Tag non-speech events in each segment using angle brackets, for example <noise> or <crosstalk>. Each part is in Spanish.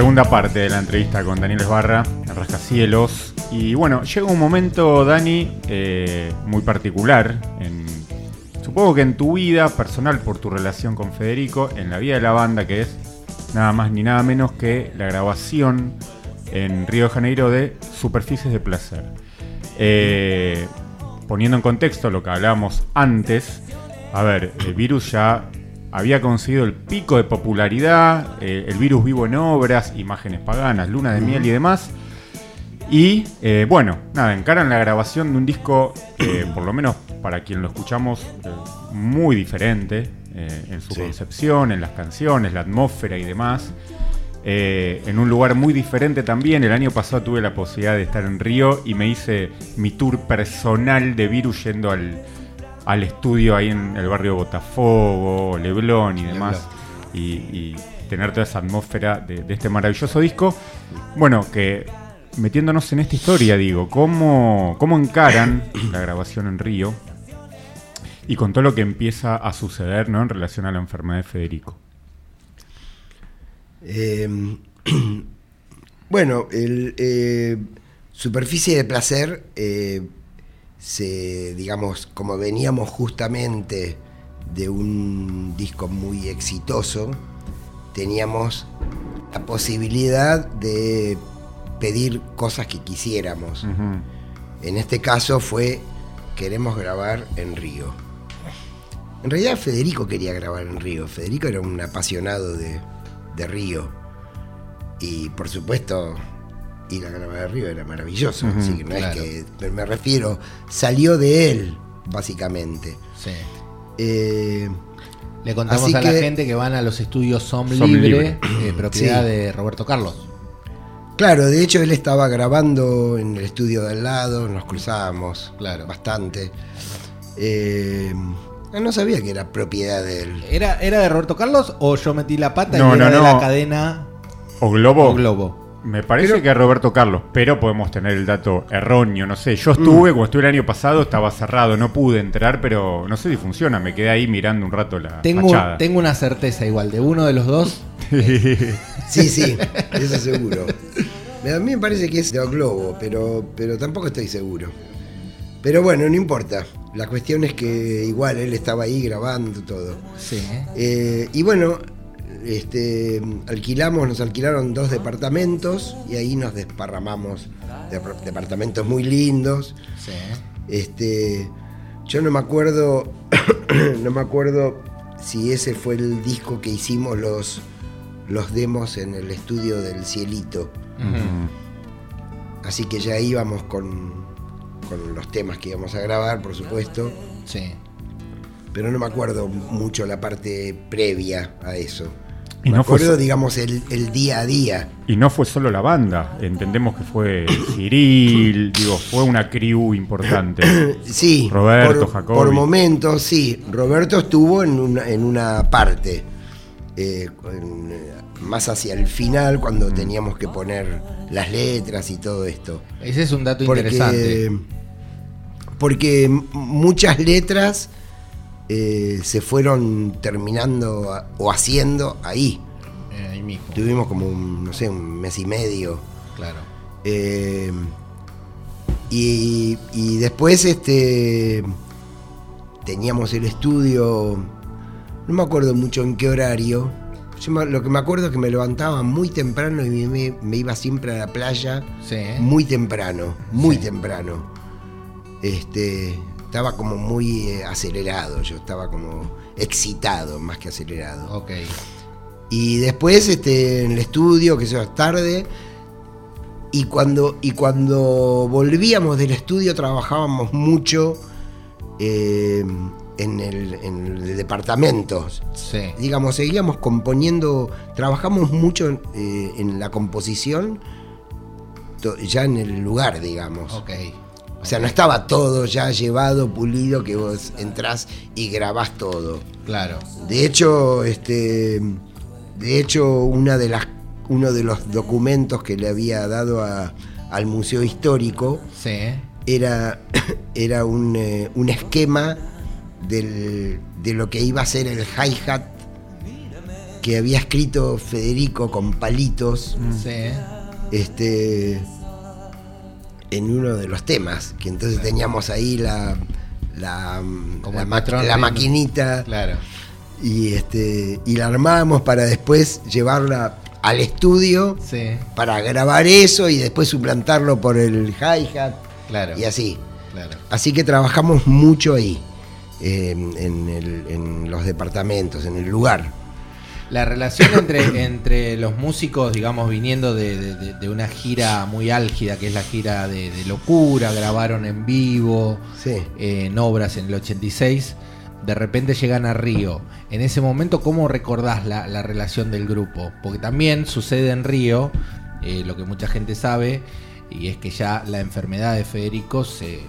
Segunda parte de la entrevista con Daniel Esbarra, Rascacielos. Y bueno, llega un momento, Dani, eh, muy particular. Supongo que en tu vida personal, por tu relación con Federico, en la vida de la banda, que es nada más ni nada menos que la grabación en Río de Janeiro de Superficies de Placer. Eh, poniendo en contexto lo que hablábamos antes, a ver, el virus ya había conseguido el pico de popularidad, eh, el virus vivo en obras, imágenes paganas, luna de miel y demás. Y eh, bueno, nada, encaran la grabación de un disco, eh, <clears throat> por lo menos para quien lo escuchamos, muy diferente en su concepción, en las canciones, la atmósfera y demás. en un lugar muy diferente también. El año pasado tuve la posibilidad de estar en Río y me hice mi tour personal de virus yendo al, al estudio ahí en el barrio Botafogo, Leblon y demás, Y, tener toda esa atmósfera de, este maravilloso disco. Bueno, que metiéndonos en esta historia, digo, ¿cómo, cómo encaran la grabación en Río y con todo lo que empieza a suceder ¿no? en relación a la enfermedad de Federico? Em, <clears throat> bueno, el, eh, Superficie de Placer eh, se, digamos, como veníamos justamente de un disco muy exitoso, teníamos la posibilidad de pedir cosas que quisiéramos. En este caso fue, queremos grabar en Río. En realidad Federico quería grabar en Río. Federico era un apasionado de, de Río. Y por supuesto y la grabar de Río era maravilloso. así que no es que. me refiero, salió de él, básicamente. Sí. Eh, Le contamos a la gente que van a los estudios Som, Libre, eh, propiedad de Roberto Carlos. Claro, de hecho él estaba grabando en el estudio de al lado, nos cruzábamos claro. bastante. Eh, no sabía que era propiedad de él. ¿Era, ¿Era de Roberto Carlos o yo metí la pata y era de la cadena? ¿O Globo? O Globo. Me parece que es Roberto Carlos, pero podemos tener el dato erróneo, no sé. Yo estuve, mm. cuando estuve el año pasado, estaba cerrado, no pude entrar, pero no sé si funciona. Me quedé ahí mirando un rato la tengo, Tengo una certeza igual, de uno de los dos. <laughs> sí, sí, eso seguro. A mí me parece que es de Globo, pero, pero tampoco estoy seguro. Pero bueno, no importa. La cuestión es que igual él estaba ahí grabando todo. Sí. Eh, y bueno, este, alquilamos, nos alquilaron dos departamentos y ahí nos desparramamos. departamentos muy lindos. Este, yo no me acuerdo, <coughs> no me acuerdo si ese fue el disco que hicimos los, los demos en el estudio del Cielito. Así que ya íbamos con, con los temas que íbamos a grabar, por supuesto. Sí. Pero no me acuerdo mucho la parte previa a eso. Y no fue, digamos, el, día a día. Y no fue solo la banda, entendemos que fue Cyril, <coughs> digo, fue una crew importante. <coughs> sí, Roberto, Jacob. Por momentos, sí. Roberto estuvo en una, en una parte, eh, más hacia el final, cuando mm. teníamos que poner las letras y todo esto. Ese es un dato interesante. Porque muchas letras eh, se fueron terminando o haciendo ahí. Eh, ahí mismo. Tuvimos como un, no sé, un mes y medio. Claro. Eh, y, después este teníamos el estudio, no me acuerdo mucho en qué horario. lo que me acuerdo es que me levantaba muy temprano y me, iba siempre a la playa muy temprano, muy temprano. Este, estaba como muy eh, acelerado, yo estaba como excitado más que acelerado. Ok. Y después este, en el estudio, que sea tarde, y cuando, y cuando volvíamos del estudio trabajábamos mucho eh, en, el, departamento. Sí. Digamos, seguíamos componiendo, trabajamos mucho eh, en la composición, ya en el lugar, digamos. Ok. O sea, no estaba todo ya llevado, pulido, que vos entrás y grabás todo. Claro. De hecho, este. De hecho, una de las, uno de los documentos que le había dado al Museo Histórico era, <coughs> era un, eh, un esquema de lo que iba a ser el hi-hat que había escrito Federico con palitos. Este. En uno de los temas. Que entonces teníamos ahí la. La, la, maquinita. Claro. Y este. Y la armábamos para después llevarla al estudio. Para grabar eso y después suplantarlo por el hi-hat. Claro. Y así. Así que trabajamos mucho ahí. en, en los departamentos, en el lugar. La relación entre, entre los músicos, digamos, viniendo de, una gira muy álgida, que es la gira de, Locura, grabaron en vivo, en obras en el 86, de repente llegan a Río. En ese momento, ¿cómo recordás la, relación del grupo? Porque también sucede en Río, eh, lo que mucha gente sabe, y es que ya la enfermedad de Federico se,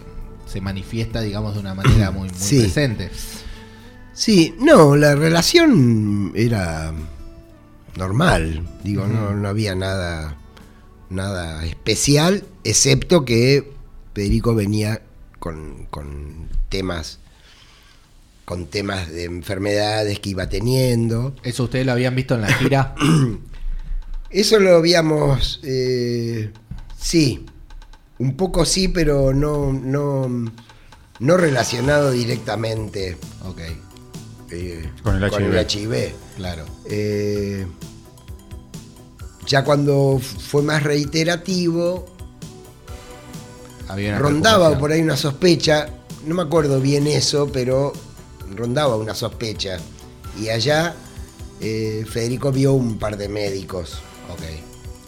se manifiesta, digamos, de una manera muy, muy presente. Sí, no, la relación era normal. Digo, no, no había nada, nada especial, excepto que Federico venía con, con temas con temas de enfermedades que iba teniendo. ¿Eso ustedes lo habían visto en la gira? <coughs> Eso lo habíamos, eh, sí, un poco sí, pero no, no, no relacionado directamente. Okay. Eh, con, el, HIV. Claro. Eh, ya cuando fue más reiterativo, rondaba por ahí una sospecha, no me acuerdo bien eso, pero rondaba una sospecha. Y allá eh, Federico vio un par de médicos. Okay.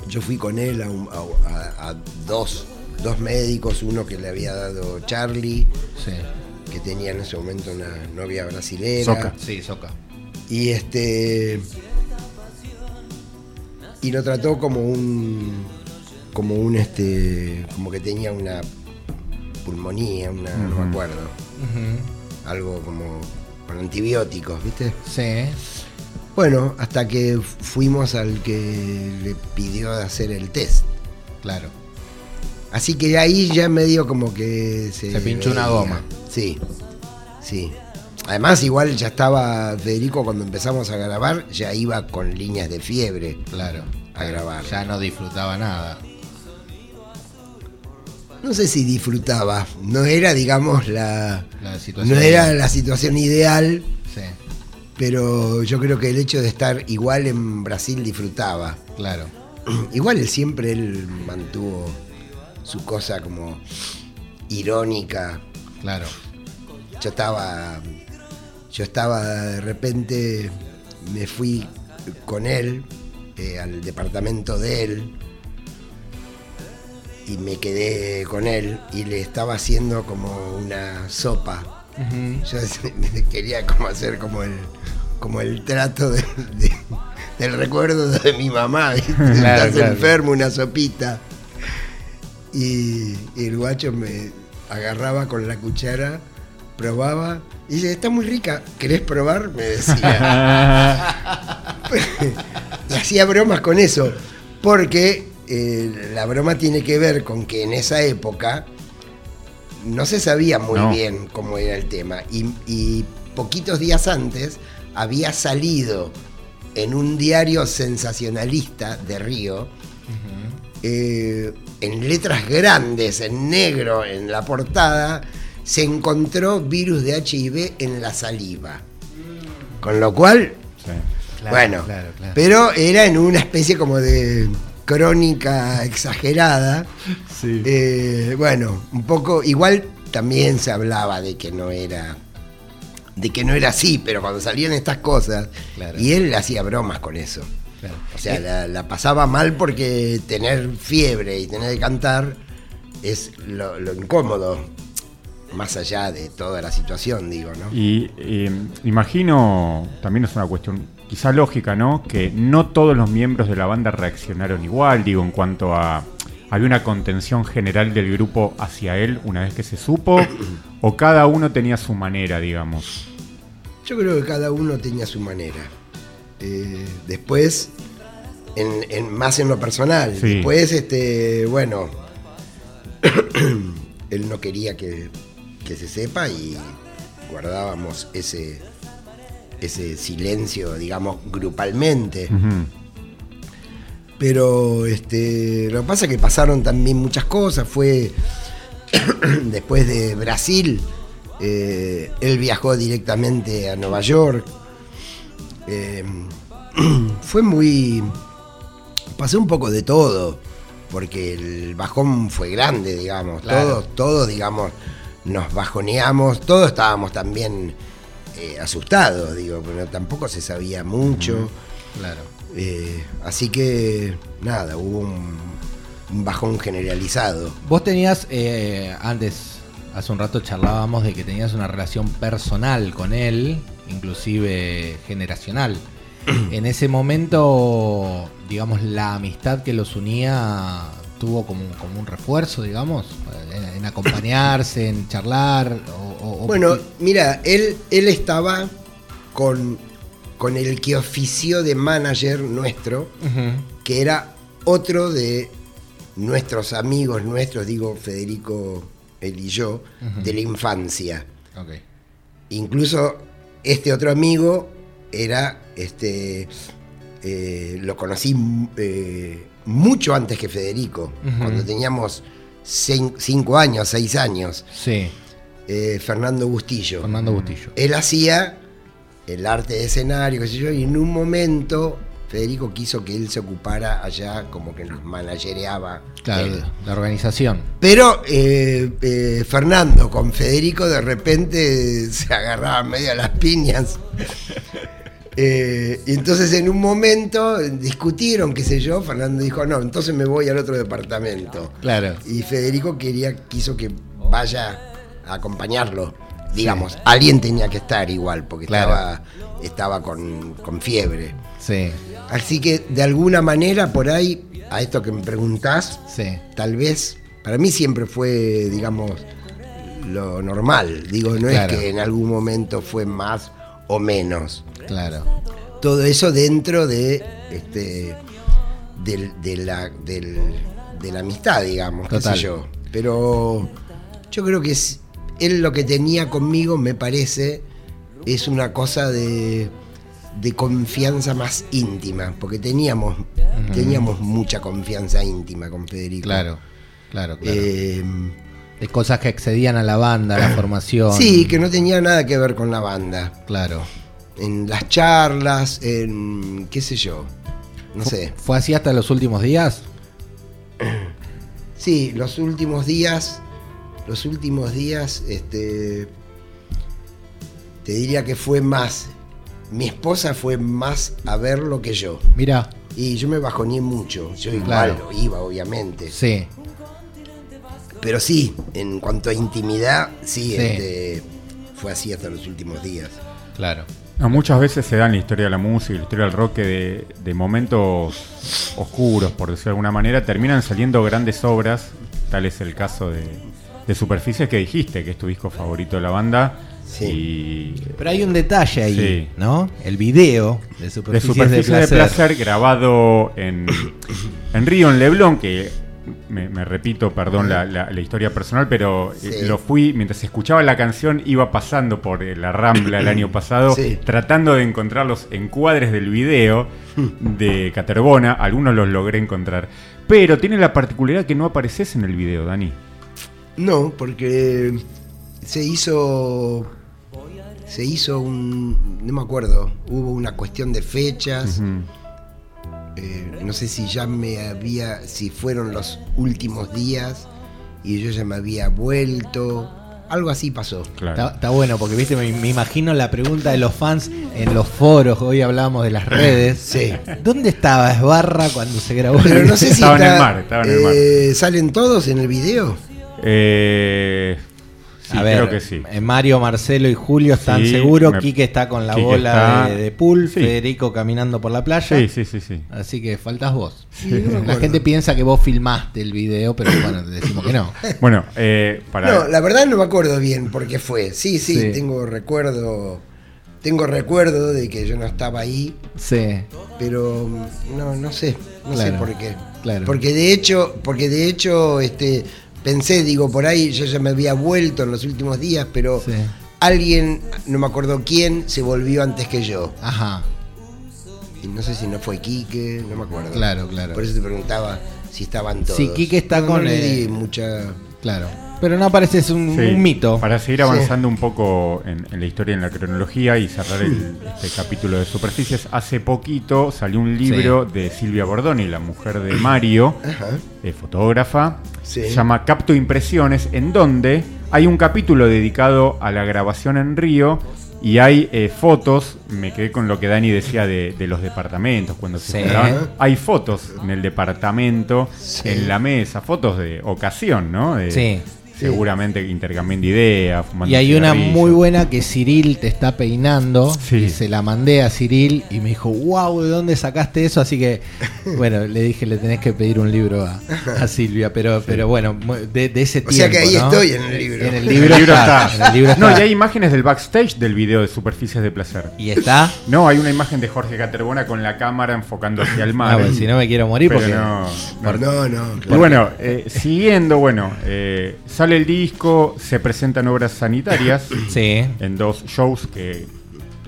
Yo fui con él a, dos, dos médicos, uno que le había dado Charlie. Sí que tenía en ese momento una novia brasilera. Soca. Sí, Soca. Y este. Y lo trató como un. como un este. como que tenía una pulmonía, una, no me acuerdo. Algo como con antibióticos, ¿viste? Sí. Bueno, hasta que fuimos al que le pidió hacer el test. Claro. Así que ahí ya medio como que se. Se pinchó una goma. Sí, sí. Además, igual ya estaba Federico cuando empezamos a grabar, ya iba con líneas de fiebre. Claro. A grabar. Ya no disfrutaba nada. No sé si disfrutaba. No era, digamos, la. no era la situación ideal. Sí. Pero yo creo que el hecho de estar igual en Brasil disfrutaba. Claro. <clears throat> Igual él siempre él mantuvo su cosa como irónica. Claro. Yo estaba. Yo estaba de repente. Me fui con él eh, al departamento de él. Y me quedé con él y le estaba haciendo como una sopa. Yo <laughs> quería como hacer como el, como el trato del recuerdo de mi mamá. <laughs> Estás enfermo, una sopita. Y, el guacho me agarraba con la cuchara, probaba y dice, está muy rica, ¿querés probar? Me decía. <laughs> y hacía bromas con eso, porque eh, la broma tiene que ver con que en esa época no se sabía muy bien cómo era el tema. Y, poquitos días antes había salido en un diario sensacionalista de Río en letras grandes, en negro, en la portada, se encontró virus de HIV en la saliva. Con lo cual, bueno, pero era en una especie como de crónica exagerada. Eh, bueno, un poco, igual también se hablaba de que no era de que no era así, pero cuando salían estas cosas, y él hacía bromas con eso. O sea, la, pasaba mal porque tener fiebre y tener que cantar es lo, incómodo, más allá de toda la situación, digo, ¿no? Y imagino, también es una cuestión quizá lógica, ¿no? Que no todos los miembros de la banda reaccionaron igual, digo, en cuanto a... ¿Había una contención general del grupo hacia él una vez que se supo? ¿O cada uno tenía su manera, digamos? Yo creo que cada uno tenía su manera. Eh, después, en, más en lo personal. Después, este, bueno, <clears throat> él no quería que, se sepa y guardábamos ese, ese silencio, digamos, grupalmente. Pero este, lo que pasa es que pasaron también muchas cosas. Fue <clears throat> después de Brasil, eh, él viajó directamente a Nueva York. Eh, <clears throat> fue muy. Pasé un poco de todo, porque el bajón fue grande, digamos. Todos, todos, digamos, nos bajoneamos, todos estábamos también eh, asustados, digo, pero tampoco se sabía mucho. Claro. Eh, así que, nada, hubo un, bajón generalizado. Vos tenías, eh, antes, hace un rato charlábamos de que tenías una relación personal con él, inclusive generacional. <clears throat> en ese momento, digamos, la amistad que los unía tuvo como, como un refuerzo, digamos, en, acompañarse, en charlar. bueno, mira, él, él estaba con, con el que ofició de manager nuestro, que era otro de nuestros amigos nuestros, digo Federico, él y yo, de la infancia. Incluso este otro amigo era, este, eh, lo conocí eh, mucho antes que Federico, cuando teníamos cinco años, seis años. Sí. Eh, Fernando Bustillo. Fernando Bustillo. Él hacía el arte de escenario, qué sé yo, y en un momento Federico quiso que él se ocupara allá, como que nos managereaba. Claro, la organización. Pero eh, Fernando con Federico de repente se agarraban medio a las piñas. <laughs> Eh, y entonces en un momento discutieron, qué sé yo, Fernando dijo, no, entonces me voy al otro departamento. Claro. Y Federico quería, quiso que vaya a acompañarlo. Digamos, alguien tenía que estar igual, porque estaba, estaba con, fiebre. Sí. Así que de alguna manera por ahí, a esto que me preguntás, tal vez, para mí siempre fue, digamos, lo normal. Digo, no es que en algún momento fue más o menos. Claro. Todo eso dentro de este de, la, de la amistad, digamos, qué sé yo. Pero yo creo que es, él lo que tenía conmigo, me parece, es una cosa de, de confianza más íntima, porque teníamos, teníamos mucha confianza íntima con Federico. Claro, claro, claro. Eh, de cosas que excedían a la banda, a la <clears throat> formación. Sí, que no tenía nada que ver con la banda. Claro en las charlas, en qué sé yo, no sé. ¿Fue así hasta los últimos días? Sí, los últimos días, los últimos días, este, te diría que fue más. Mi esposa fue más a verlo que yo. Mira. Y yo me bajoné mucho. Yo igual iba, obviamente. Sí. Pero sí, en cuanto a intimidad, sí, Este, fue así hasta los últimos días. Claro muchas veces se da en la historia de la música y la historia del rock que de, momentos oscuros, por decirlo de alguna manera, terminan saliendo grandes obras. Tal es el caso de, de Superficies que dijiste, que es tu disco favorito de la banda. Sí. Pero hay un detalle ahí, ¿no? El video de Superficies de, de, placer. grabado en, en Río, en Leblon, que me, repito, perdón la, historia personal, pero eh, lo fui, mientras escuchaba la canción, iba pasando por eh, la Rambla el año <clears throat> pasado, tratando de encontrar los encuadres del video <laughs> de Caterbona, algunos los logré encontrar. Pero tiene la particularidad que no apareces en el video, Dani. No, porque se hizo. Se hizo un. No me acuerdo. Hubo una cuestión de fechas. Eh, no sé si ya me había, si fueron los últimos días y yo ya me había vuelto. Algo así pasó. Está, bueno, porque viste, me, imagino la pregunta de los fans en los foros, hoy hablábamos de las redes. <laughs> Sí. ¿Dónde estaba Esbarra cuando se grabó? Pero no sé si estaba en el mar, estaba en el mar. Eh, ¿Salen todos en el video? Eh, a ver, creo que sí. Eh, Mario, Marcelo y Julio están seguros. Quique está con la bola de, pool. Federico caminando por la playa. Sí, sí, sí. sí. Así que faltas vos. la gente piensa que vos filmaste el video, pero bueno, decimos que no. <laughs> bueno, eh, para. No, la verdad no me acuerdo bien por qué fue. Sí, sí, tengo recuerdo. Tengo recuerdo de que yo no estaba ahí. Sí. Pero no, no sé. No sé por qué. Claro. Porque de hecho, porque de hecho, este pensé, digo, por ahí yo ya me había vuelto en los últimos días, pero alguien, no me acuerdo quién, se volvió antes que yo. Ajá. Y no sé si no fue Quique, no me acuerdo. Claro, claro. Por eso te preguntaba si estaban todos. Sí, Quique está con. No le eh, di mucha. Claro. Pero no parece es un, Sí, un mito. Para seguir avanzando un poco en, en la historia, en la cronología y cerrar el- este capítulo de superficies, hace poquito salió un libro de Silvia Bordoni, la mujer de Mario, eh, fotógrafa, se llama Capto Impresiones, en donde hay un capítulo dedicado a la grabación en Río y hay eh, fotos, me quedé con lo que Dani decía de, de los departamentos cuando se juntaban. hay fotos en el departamento, Sí. en la mesa, fotos de ocasión, ¿no? De- Sí. Seguramente intercambiando ideas, Y hay una muy buena que Cyril te está peinando. Sí. Y se la mandé a Cyril y me dijo, wow, ¿de dónde sacaste eso? Así que, <laughs> bueno, le dije, le tenés que pedir un libro a, a Silvia. Pero, pero bueno, de, de ese O tiempo. sea que ahí ¿no? estoy en el libro. En el El libro, está. está. en el libro No, está. y hay imágenes del backstage del video de Superficies de Placer. Y está. No, hay una imagen de Jorge Caterbona con la cámara enfocando hacia el mar. Ah, bueno, si no me quiero morir Pero porque. no, no. No, no, bueno, eh, siguiendo, bueno, eh, sale el disco, se presentan obras sanitarias <coughs> Sí. en dos shows que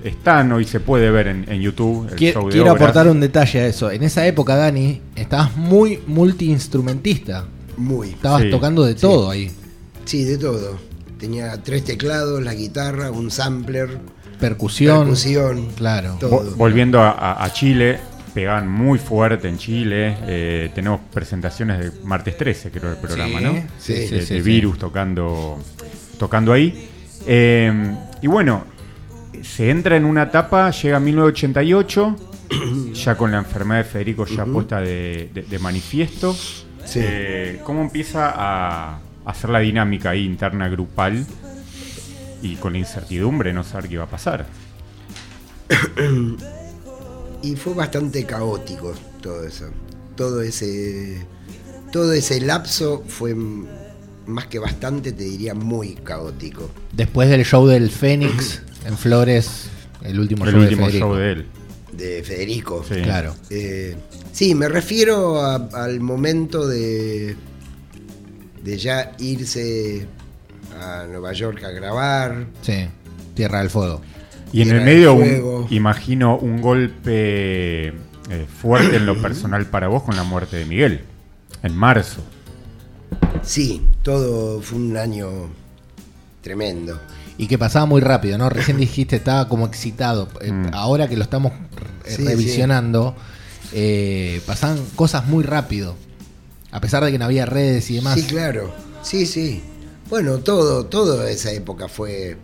están hoy se puede ver en, en YouTube. El Quiero, show de quiero obras. aportar un detalle a eso. En esa época, Dani, estabas muy multiinstrumentista. Muy. Estabas Sí, tocando de todo ahí. Sí, de todo. Tenía tres teclados, la guitarra, un sampler, Percusión. percusión. Claro. Todo. Volviendo a Chile, pegaban muy fuerte en Chile. eh, tenemos presentaciones de martes 13, creo, el programa, Sí, ¿no? sí, de, sí, de. Virus tocando, tocando ahí. Eh, y bueno, se entra en una etapa, llega 1988, <coughs> ya con la enfermedad de Federico ya puesta de, manifiesto. Sí. Eh, ¿Cómo empieza a hacer la dinámica ahí interna grupal? Y con la incertidumbre, no saber qué iba a pasar. <coughs> Y fue bastante caótico todo eso. Todo ese. Todo ese lapso fue más que bastante, te diría, muy caótico. Después del show del Fénix <clears throat> en Flores, el último El show de último Federico. show de él. De Federico. Sí. Claro. Eh, sí, me refiero a- al momento de, de ya irse a Nueva York a grabar. Sí. Tierra del Fuego. Y en el medio, un- imagino un golpe eh, fuerte en lo <clears throat> personal para vos con la muerte de Miguel, en marzo. Sí, todo fue un año tremendo. Y que pasaba muy rápido, ¿no? Recién dijiste, estaba como excitado. Eh, Mm. Ahora que lo estamos eh, Sí, revisionando, eh, pasaban cosas muy rápido. A pesar de que no había redes y demás. Sí, claro. Sí, sí. Bueno, todo, toda esa época fue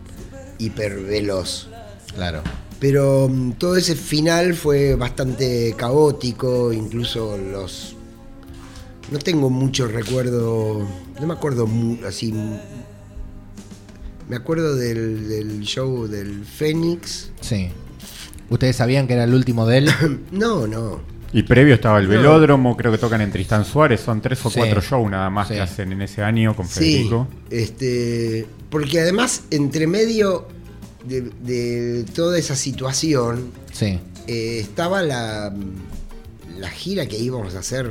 hiperveloz. Claro. Pero mm, todo ese final fue bastante caótico, incluso los... No tengo mucho recuerdo, no me acuerdo así... Me acuerdo del, del show del Fénix. Sí. ¿Ustedes sabían que era el último de él? <coughs> No, no. Y previo estaba el No. velódromo, creo que tocan en Tristán Suárez, son tres o Sí. cuatro shows nada más Sí. que hacen en ese año con Sí, Federico. este, porque además, entre medio de, de toda esa situación, Sí. eh, estaba la, la gira que íbamos a hacer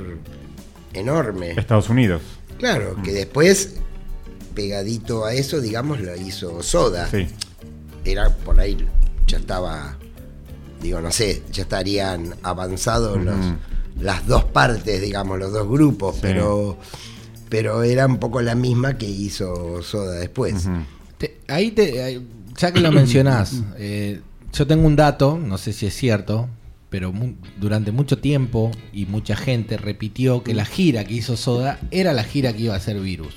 enorme. Estados Unidos. Claro, que después, pegadito a eso, digamos, lo hizo Soda. Sí. Era por ahí, ya estaba, digo, no sé, ya estarían avanzados los- Ujú. las dos partes, digamos, los dos grupos, Sí. pero, pero era un poco la misma que hizo Soda después. Ahí te, ahí- ya que lo <clears throat> mencionás, eh, yo tengo un dato, no sé si es cierto, pero mu- durante mucho tiempo y mucha gente repitió que la gira que hizo Soda era la gira que iba a hacer Virus.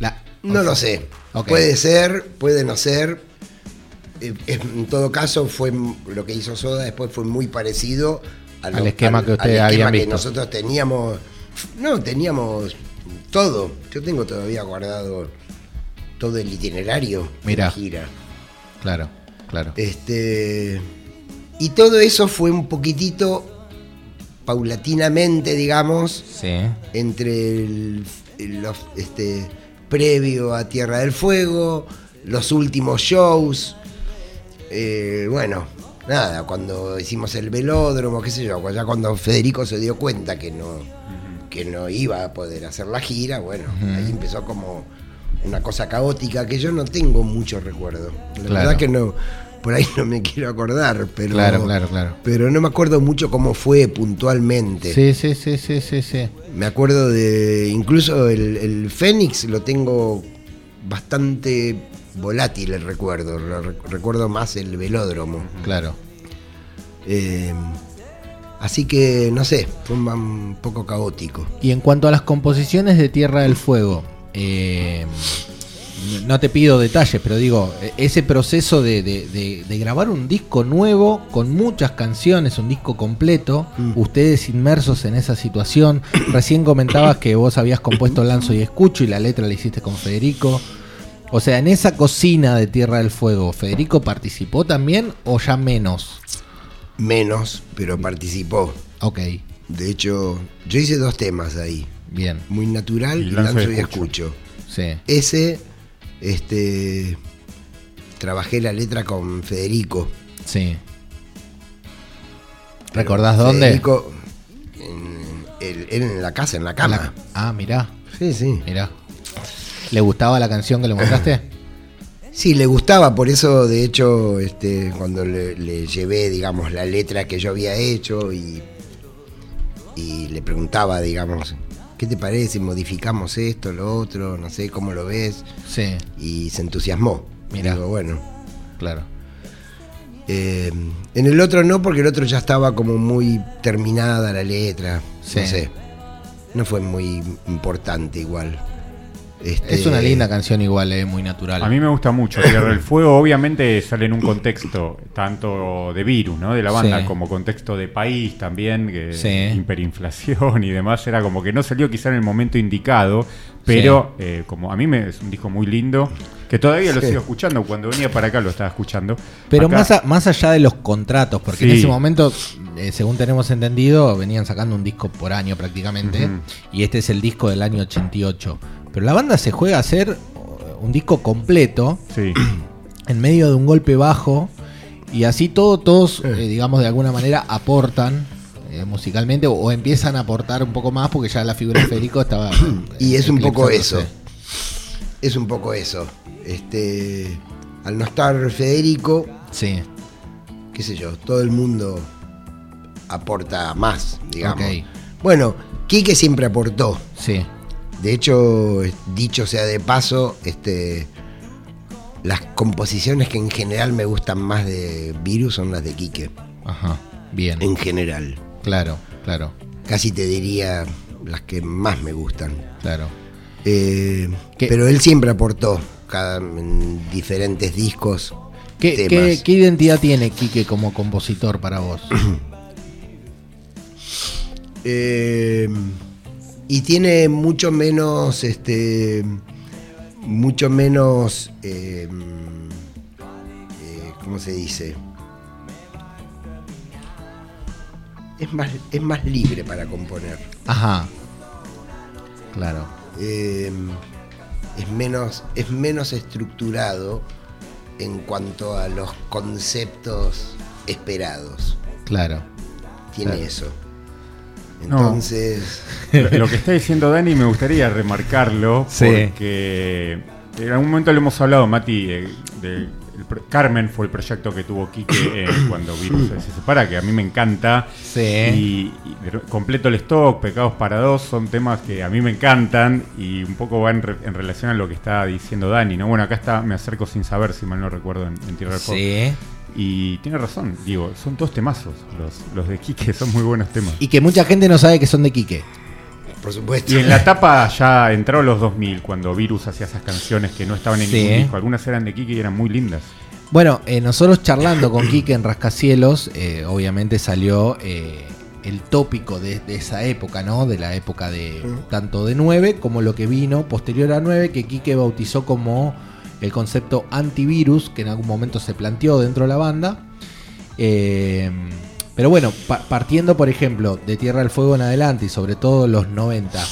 La- No lo sé. Puede ser, puede no ser. Eh, En todo caso, fue lo que hizo Soda después fue muy parecido a lo- Al esquema que ustedes habían que visto. nosotros teníamos. No, teníamos todo. Yo tengo todavía guardado todo el itinerario de Mirá. la gira. Claro, claro. Este. Y todo eso fue un poquitito paulatinamente, digamos, Sí. entre el, el- los, este, previo a Tierra del Fuego, los últimos shows. eh, bueno, nada, cuando hicimos el velódromo, qué sé yo, ya cuando Federico se dio cuenta que no, que no iba a poder hacer la gira, bueno, ahí empezó como una cosa caótica que yo no tengo mucho recuerdo. La verdad que no, por ahí no me quiero acordar, pero. Claro, claro, claro. Pero no me acuerdo mucho cómo fue puntualmente. Sí, sí, sí, sí, sí, sí. Me acuerdo de. Incluso el, Fénix lo tengo bastante volátil el recuerdo. recuerdo más el velódromo. Claro. Eh, así que, no sé, fue un poco caótico. Y en cuanto a las composiciones de Tierra del Fuego, eh, no te pido detalles, pero digo, ese proceso de, grabar un disco nuevo con muchas canciones, un disco completo, mm. ustedes inmersos en esa situación, <coughs> recién comentabas que vos habías compuesto Lanzo y Escucho y la letra la hiciste con Federico. O sea, en esa cocina de Tierra del Fuego, ¿Federico participó también o ya menos? Menos, pero participó. Ok. De hecho, yo hice dos temas ahí. Bien. Muy natural y, Lanzo y Escucho. Sí. Ese este, trabajé la letra con Federico. Sí. ¿Recordás dónde? Federico, en, en, la casa, en la cama. ah, mirá. Sí, sí. Mirá. ¿Le gustaba la canción que le mostraste? <coughs> Sí, le gustaba, por eso de hecho este, cuando le, llevé, digamos, la letra que yo había hecho y, y le preguntaba, digamos, ¿qué te parece? Modificamos esto, lo otro, no sé, ¿cómo lo ves? Sí. Y se entusiasmó. Mira. bueno. Claro. Eh, en el otro no, porque el otro ya estaba como muy terminada la letra. Sí. No sé. No fue muy importante igual. Este, es una linda canción igual, es muy natural. A mí me gusta mucho. <laughs> Tierra del Fuego obviamente sale en un contexto tanto de virus, ¿no? De la banda, como contexto de país también, que hiperinflación y demás. Era como que no salió quizá en el momento indicado, pero eh, como a mí me, es un disco muy lindo, que todavía lo sigo escuchando. Cuando venía para acá lo estaba escuchando. Pero más, más allá de los contratos, porque en ese momento, eh, según tenemos entendido, venían sacando un disco por año prácticamente. Y este es el disco del año 88. Pero la banda se juega a hacer un disco completo <clears throat> en medio de un golpe bajo y así todo, todos, eh, digamos, de alguna manera aportan eh, musicalmente o, empiezan a aportar un poco más porque ya la figura de Federico estaba... <clears throat> y es un poco eso. Es un poco eso. Este, al no estar Federico, sí. qué sé yo, todo el mundo aporta más, digamos. Bueno, Quique siempre aportó. Sí. De hecho, dicho sea de paso, este, las composiciones que en general me gustan más de Virus son las de Quique. Ajá, bien. En general. Claro, claro. Casi te diría las que más me gustan. Claro. Eh, pero él siempre aportó cada, en diferentes discos. ¿Qué, ¿qué, ¿Qué, identidad tiene Quique como compositor para vos? <clears throat> eh, y tiene mucho menos, este, mucho menos, eh, eh, ¿cómo se dice? Es más, es más libre para componer. Ajá. Claro. Eh, es, menos, es menos estructurado en cuanto a los conceptos esperados. Claro. Tiene eso. Entonces. Lo que está diciendo Dani me gustaría remarcarlo porque en algún momento lo hemos hablado, Mati, eh, de, Carmen fue el proyecto que tuvo Quique <coughs> cuando Virus se separa, que a mí me encanta. Sí. Y, completo el stock, Pecados para dos, son temas que a mí me encantan y un poco van en relación a lo que está diciendo Dani. ¿no? Bueno, acá está, me acerco sin saber, si mal no recuerdo, en, Tierra del. Sí. Y tiene razón, digo, son todos temazos. Los, los de Quique <laughs> son muy buenos temas. Y que mucha gente no sabe que son de Quique. Por supuesto. Y en la etapa ya entraron los 2000, cuando Virus hacía esas canciones que no estaban en ningún disco. Algunas eran de Quique y eran muy lindas. Bueno, eh, nosotros charlando con Quique en Rascacielos, eh, obviamente salió eh, el tópico de, de, esa época, ¿no? De la época de tanto de 9 como lo que vino posterior a 9, que Quique bautizó como el concepto antivirus que en algún momento se planteó dentro de la banda. Eh, pero bueno, partiendo por ejemplo de Tierra del Fuego en adelante y sobre todo los 90,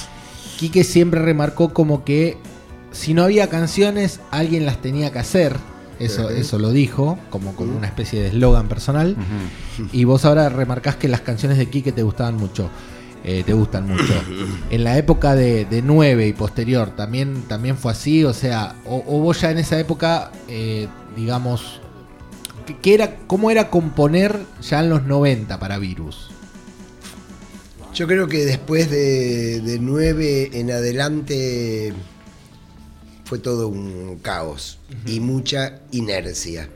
Quique siempre remarcó como que si no había canciones, alguien las tenía que hacer. Eso, eso lo dijo, como, como una especie de eslogan personal. Y vos ahora remarcás que las canciones de Quique te gustaban mucho. Eh, te gustan mucho. En la época de, de 9 y posterior, ¿también, ¿también fue así? O sea, o, vos ya en esa época, eh, digamos, ¿qué era, ¿cómo era componer ya en los 90 para Virus? Yo creo que después de, de 9 en adelante fue todo un caos y mucha inercia.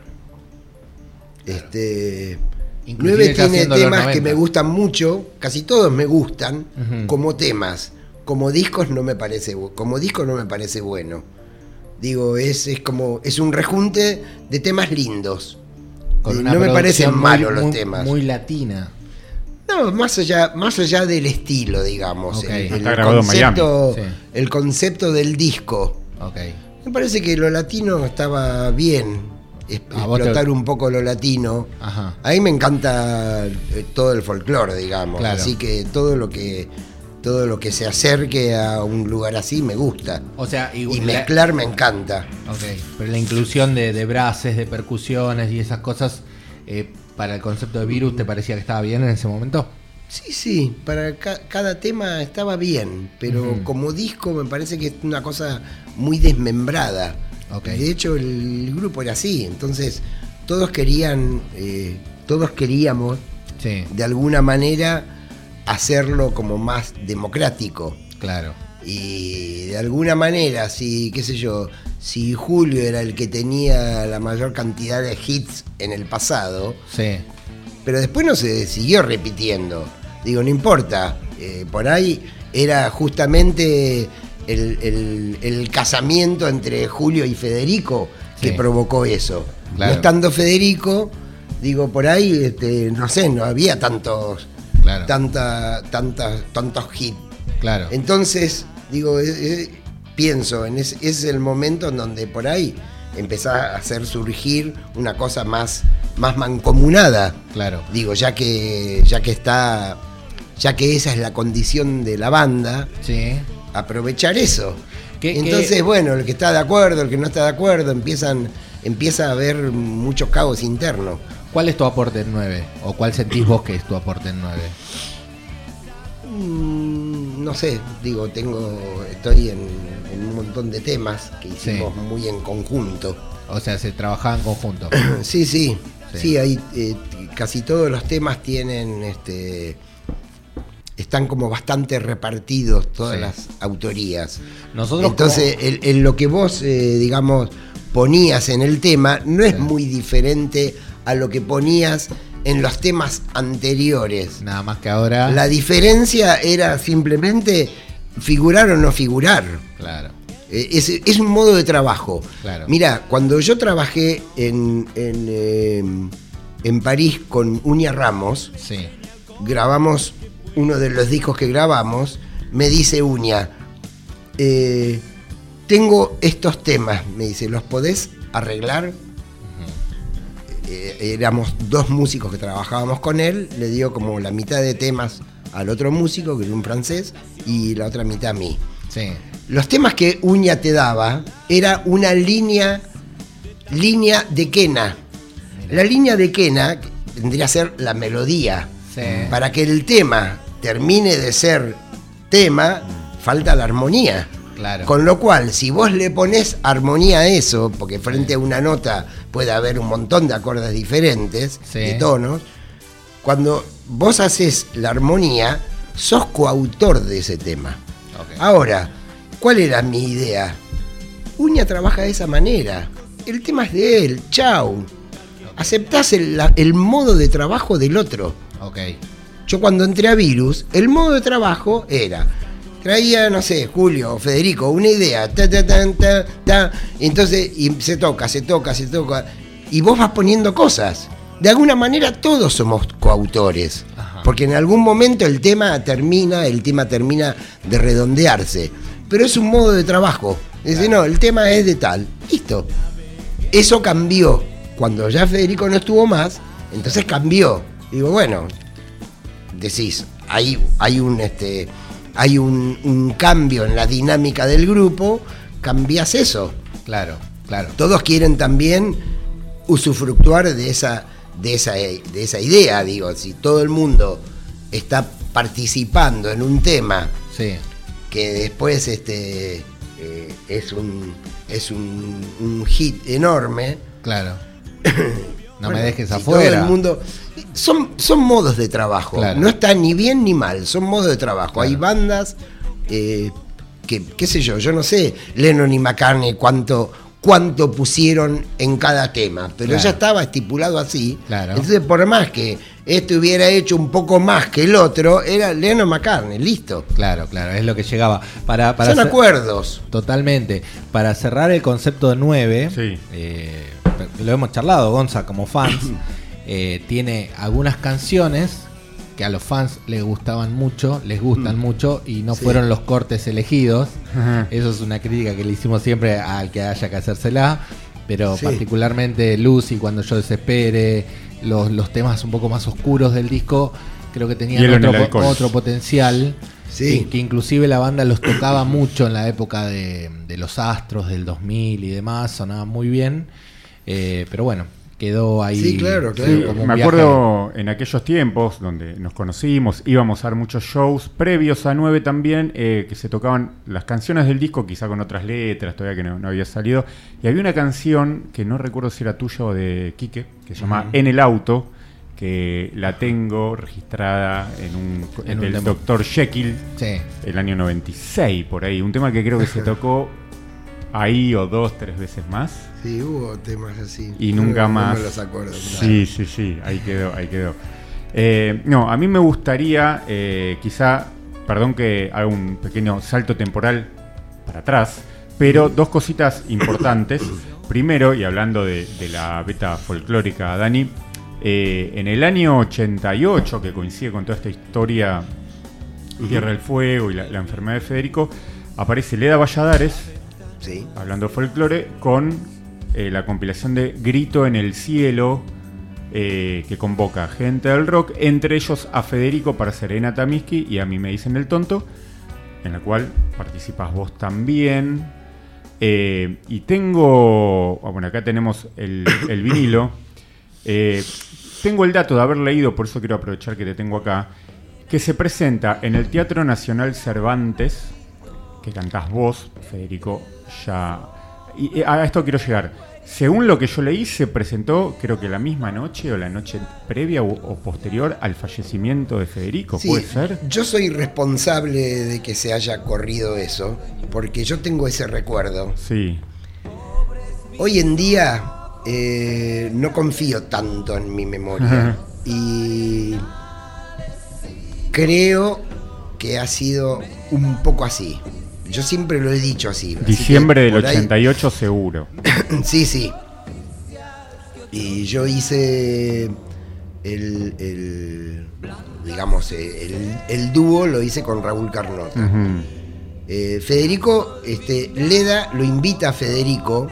Este, 9 tiene temas que me gustan mucho, casi todos me gustan como temas. Como discos no me parece como disco no me parece bueno. Digo, es, es como es un rejunte de temas lindos. no me parecen malos los temas. Muy latina. No, más allá, más allá del estilo, digamos. El, concepto, el concepto del disco. Me parece que lo latino estaba bien explotar un poco lo latino. A mí me encanta eh, todo el folclore, digamos. Así que todo lo que todo lo que se acerque a un lugar así me gusta. O sea, y, mezclar me encanta. Ok, pero la inclusión de, de brases, de percusiones y esas cosas eh, para el concepto de virus, ¿te parecía que estaba bien en ese momento? Sí, sí, para cada tema estaba bien, pero como disco me parece que es una cosa muy desmembrada. De hecho, el grupo era así, entonces todos querían, eh, todos queríamos de alguna manera hacerlo como más democrático. Claro. Y de alguna manera, si, qué sé yo, si Julio era el que tenía la mayor cantidad de hits en el pasado, sí. pero después no se siguió repitiendo. Digo, no importa, eh, por ahí era justamente el, casamiento entre Julio y Federico que provocó eso. No estando Federico, digo, por ahí, este, no sé, no había tantos, tanta, tantos hits. Claro. Entonces, digo, pienso, en ese, es el momento en donde por ahí empezás a hacer surgir una cosa más, más mancomunada. Claro. Digo, ya que, ya que está, ya que esa es la condición de la banda. Sí aprovechar eso. Entonces, bueno, el que está de acuerdo, el que no está de acuerdo, empiezan, empieza a haber muchos cabos internos. ¿Cuál es tu aporte en 9? ¿O cuál sentís vos que es tu aporte en 9? Mm, no sé, digo, tengo, estoy en, un montón de temas que hicimos muy en conjunto. O sea, se trabajaba en conjunto. <clears throat> sí, sí, sí, hay, eh, casi todos los temas tienen este están como bastante repartidos todas las autorías. Nosotros Entonces, en, lo que vos, eh, digamos, ponías en el tema no es muy diferente a lo que ponías en los temas anteriores. Nada más que ahora. La diferencia era simplemente figurar o no figurar. Claro. Eh, es, un modo de trabajo. Claro. Mira, cuando yo trabajé en, en, eh, en París con Uña Ramos, sí. grabamos uno de los discos que grabamos, me dice Uña, eh, tengo estos temas, me dice, ¿los podés arreglar? Eh, éramos dos músicos que trabajábamos con él, le dio como la mitad de temas al otro músico, que era un francés, y la otra mitad a mí. Sí. Los temas que Uña te daba era una línea, línea de quena. La línea de quena tendría que ser la melodía. Para que el tema termine de ser tema, falta la armonía. Claro. Con lo cual, si vos le pones armonía a eso, porque frente a una nota puede haber un montón de acordes diferentes, de tonos, cuando vos haces la armonía, sos coautor de ese tema. Ahora, ¿cuál era mi idea? Uña trabaja de esa manera. El tema es de él, chau. Aceptás el, el modo de trabajo del otro. Okay. Yo cuando entré a Virus, el modo de trabajo era, traía, no sé, Julio, Federico, una idea, ta, ta, ta, ta, ta, y entonces y se toca, se toca, se toca, y vos vas poniendo cosas. De alguna manera todos somos coautores, porque en algún momento el tema termina, el tema termina de redondearse, pero es un modo de trabajo. Dice, no, el tema es de tal, listo. Eso cambió. Cuando ya Federico no estuvo más, entonces cambió. Digo, bueno, decís, hay, hay un este hay un, cambio en la dinámica del grupo, cambias eso. Claro, claro. Todos quieren también usufructuar de esa, de esa, de esa idea, digo, si todo el mundo está participando en un tema sí. que después este, eh, es, un, es un, hit enorme. Claro. <laughs> No me dejes afuera. el mundo, son, son modos de trabajo. No está ni bien ni mal, son modos de trabajo. Hay bandas eh, que, qué sé yo, yo no sé, Lennon y McCartney cuánto cuánto pusieron en cada tema, pero ya estaba estipulado así. Entonces, por más que este hubiera hecho un poco más que el otro, era Lennon McCartney, listo. Claro, claro, es lo que llegaba. Para, Son acuerdos. Totalmente. Para cerrar el concepto de 9, eh, lo hemos charlado, Gonza, como fans, <coughs> eh, tiene algunas canciones que a los fans les gustaban mucho, les gustan mm. mucho y no fueron los cortes elegidos. Eso es una crítica que le hicimos siempre al que haya que hacérsela. Pero particularmente Lucy, cuando yo desespere, los, los, temas un poco más oscuros del disco, creo que tenían otro, otro, potencial. Que, inclusive la banda los tocaba mucho en la época de, de los Astros del 2000 y demás, sonaba muy bien. Eh, pero bueno, quedó ahí. Sí, claro, claro. me acuerdo en aquellos tiempos donde nos conocimos, íbamos a dar muchos shows previos a 9 también, eh, que se tocaban las canciones del disco, quizá con otras letras, todavía que no, había salido. Y había una canción que no recuerdo si era tuya o de Quique, que se llama En el auto, que la tengo registrada en un en, el Dr. Jekyll, el año 96, por ahí. Un tema que creo que se <laughs> tocó ahí o dos, tres veces más. Sí, hubo temas así. Y nunca más. No los acuerdo. Sí, sí, sí, ahí quedó, ahí quedó. Eh, no, a mí me gustaría, eh, quizá, perdón que haga un pequeño salto temporal para atrás, pero dos cositas importantes. <coughs> Primero, y hablando de, la beta folclórica, Dani, eh, en el año 88, que coincide con toda esta historia, Tierra del Fuego y la, la enfermedad de Federico, aparece Leda Valladares, hablando folclore, con eh, la compilación de Grito en el Cielo, eh, que convoca gente del rock, entre ellos a Federico para Serena Tamiski y a mí me dicen el tonto, en la cual participas vos también. Eh, y tengo, ah, bueno, acá tenemos el, el vinilo. tengo el dato de haber leído, por eso quiero aprovechar que te tengo acá, que se presenta en el Teatro Nacional Cervantes, que cantás vos, Federico, ya... Y a esto quiero llegar. Según lo que yo leí, se presentó, creo que la misma noche o la noche previa o, posterior al fallecimiento de Federico, ¿puede ser? Yo soy responsable de que se haya corrido eso, porque yo tengo ese recuerdo. Sí. Hoy en día eh, no confío tanto en mi memoria y creo que ha sido un poco así. Yo siempre lo he dicho así. Diciembre del 88 seguro. <coughs> sí, sí. Y yo hice el, digamos, el, dúo lo hice con Raúl Carnota. Eh, Federico, este, Leda lo invita a Federico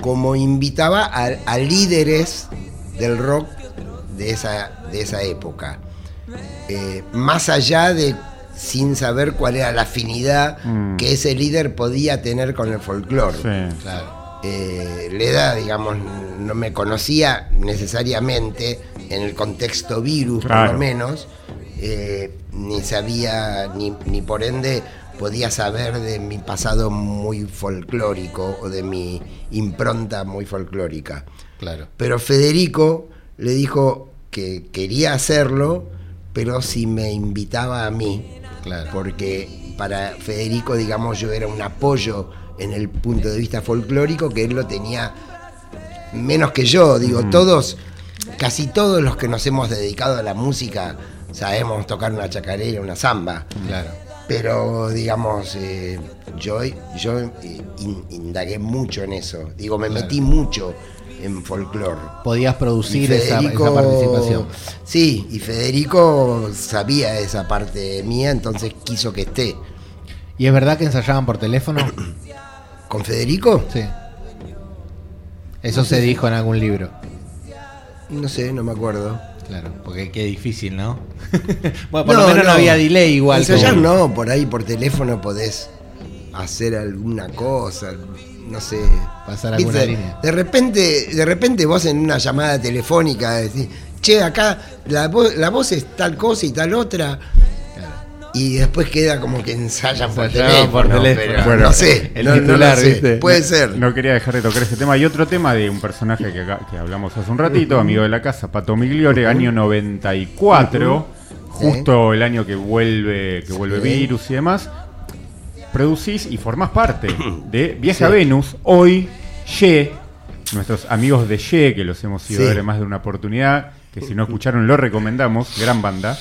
como invitaba a, líderes del rock de esa, de esa época. Eh, más allá de sin saber cuál era la afinidad mm. que ese líder podía tener con el folclore. Eh, Leda, digamos, no me conocía necesariamente en el contexto virus, por lo menos, eh, ni sabía, ni, ni, por ende podía saber de mi pasado muy folclórico o de mi impronta muy folclórica. Claro. Pero Federico le dijo que quería hacerlo, pero si me invitaba a mí, porque para Federico, digamos, yo era un apoyo en el punto de vista folclórico que él lo tenía menos que yo. Digo, todos, casi todos los que nos hemos dedicado a la música sabemos tocar una chacarera, una samba. Claro. Pero, digamos, eh, yo, yo eh, indagué mucho en eso. Digo, me metí mucho en folclore. Podías producir esa, participación. Sí, y Federico sabía esa parte mía, entonces quiso que esté. ¿Y es verdad que ensayaban por teléfono? <clears throat> ¿Con Federico? Sí. Eso se dijo en algún libro. No sé, no me acuerdo. Claro, porque qué difícil, ¿no? <laughs> bueno, por lo menos no, había delay igual. Ensayar no, por ahí por teléfono podés hacer alguna cosa, no sé. Pasar alguna línea. De repente, de repente vos en una llamada telefónica decís, che, acá la voz, la voz es tal cosa y tal otra. y después queda como que ensayan por Ensayaban por teléfono, teléfono. pero Bueno, no sé, el no- titular, sé. ¿viste? puede No- ser. No quería dejar de tocar ese tema. Y otro tema de un personaje que, acá- que hablamos hace un ratito, amigo de la casa, Pato Migliore, año 94, justo el año que vuelve, que vuelve Sí. virus y demás. Producís y formás parte <coughs> de Viaje a Venus. Hoy, Ye, nuestros amigos de Ye, que los hemos ido Sí. a ver en más de una oportunidad, que si no escucharon lo recomendamos, gran banda.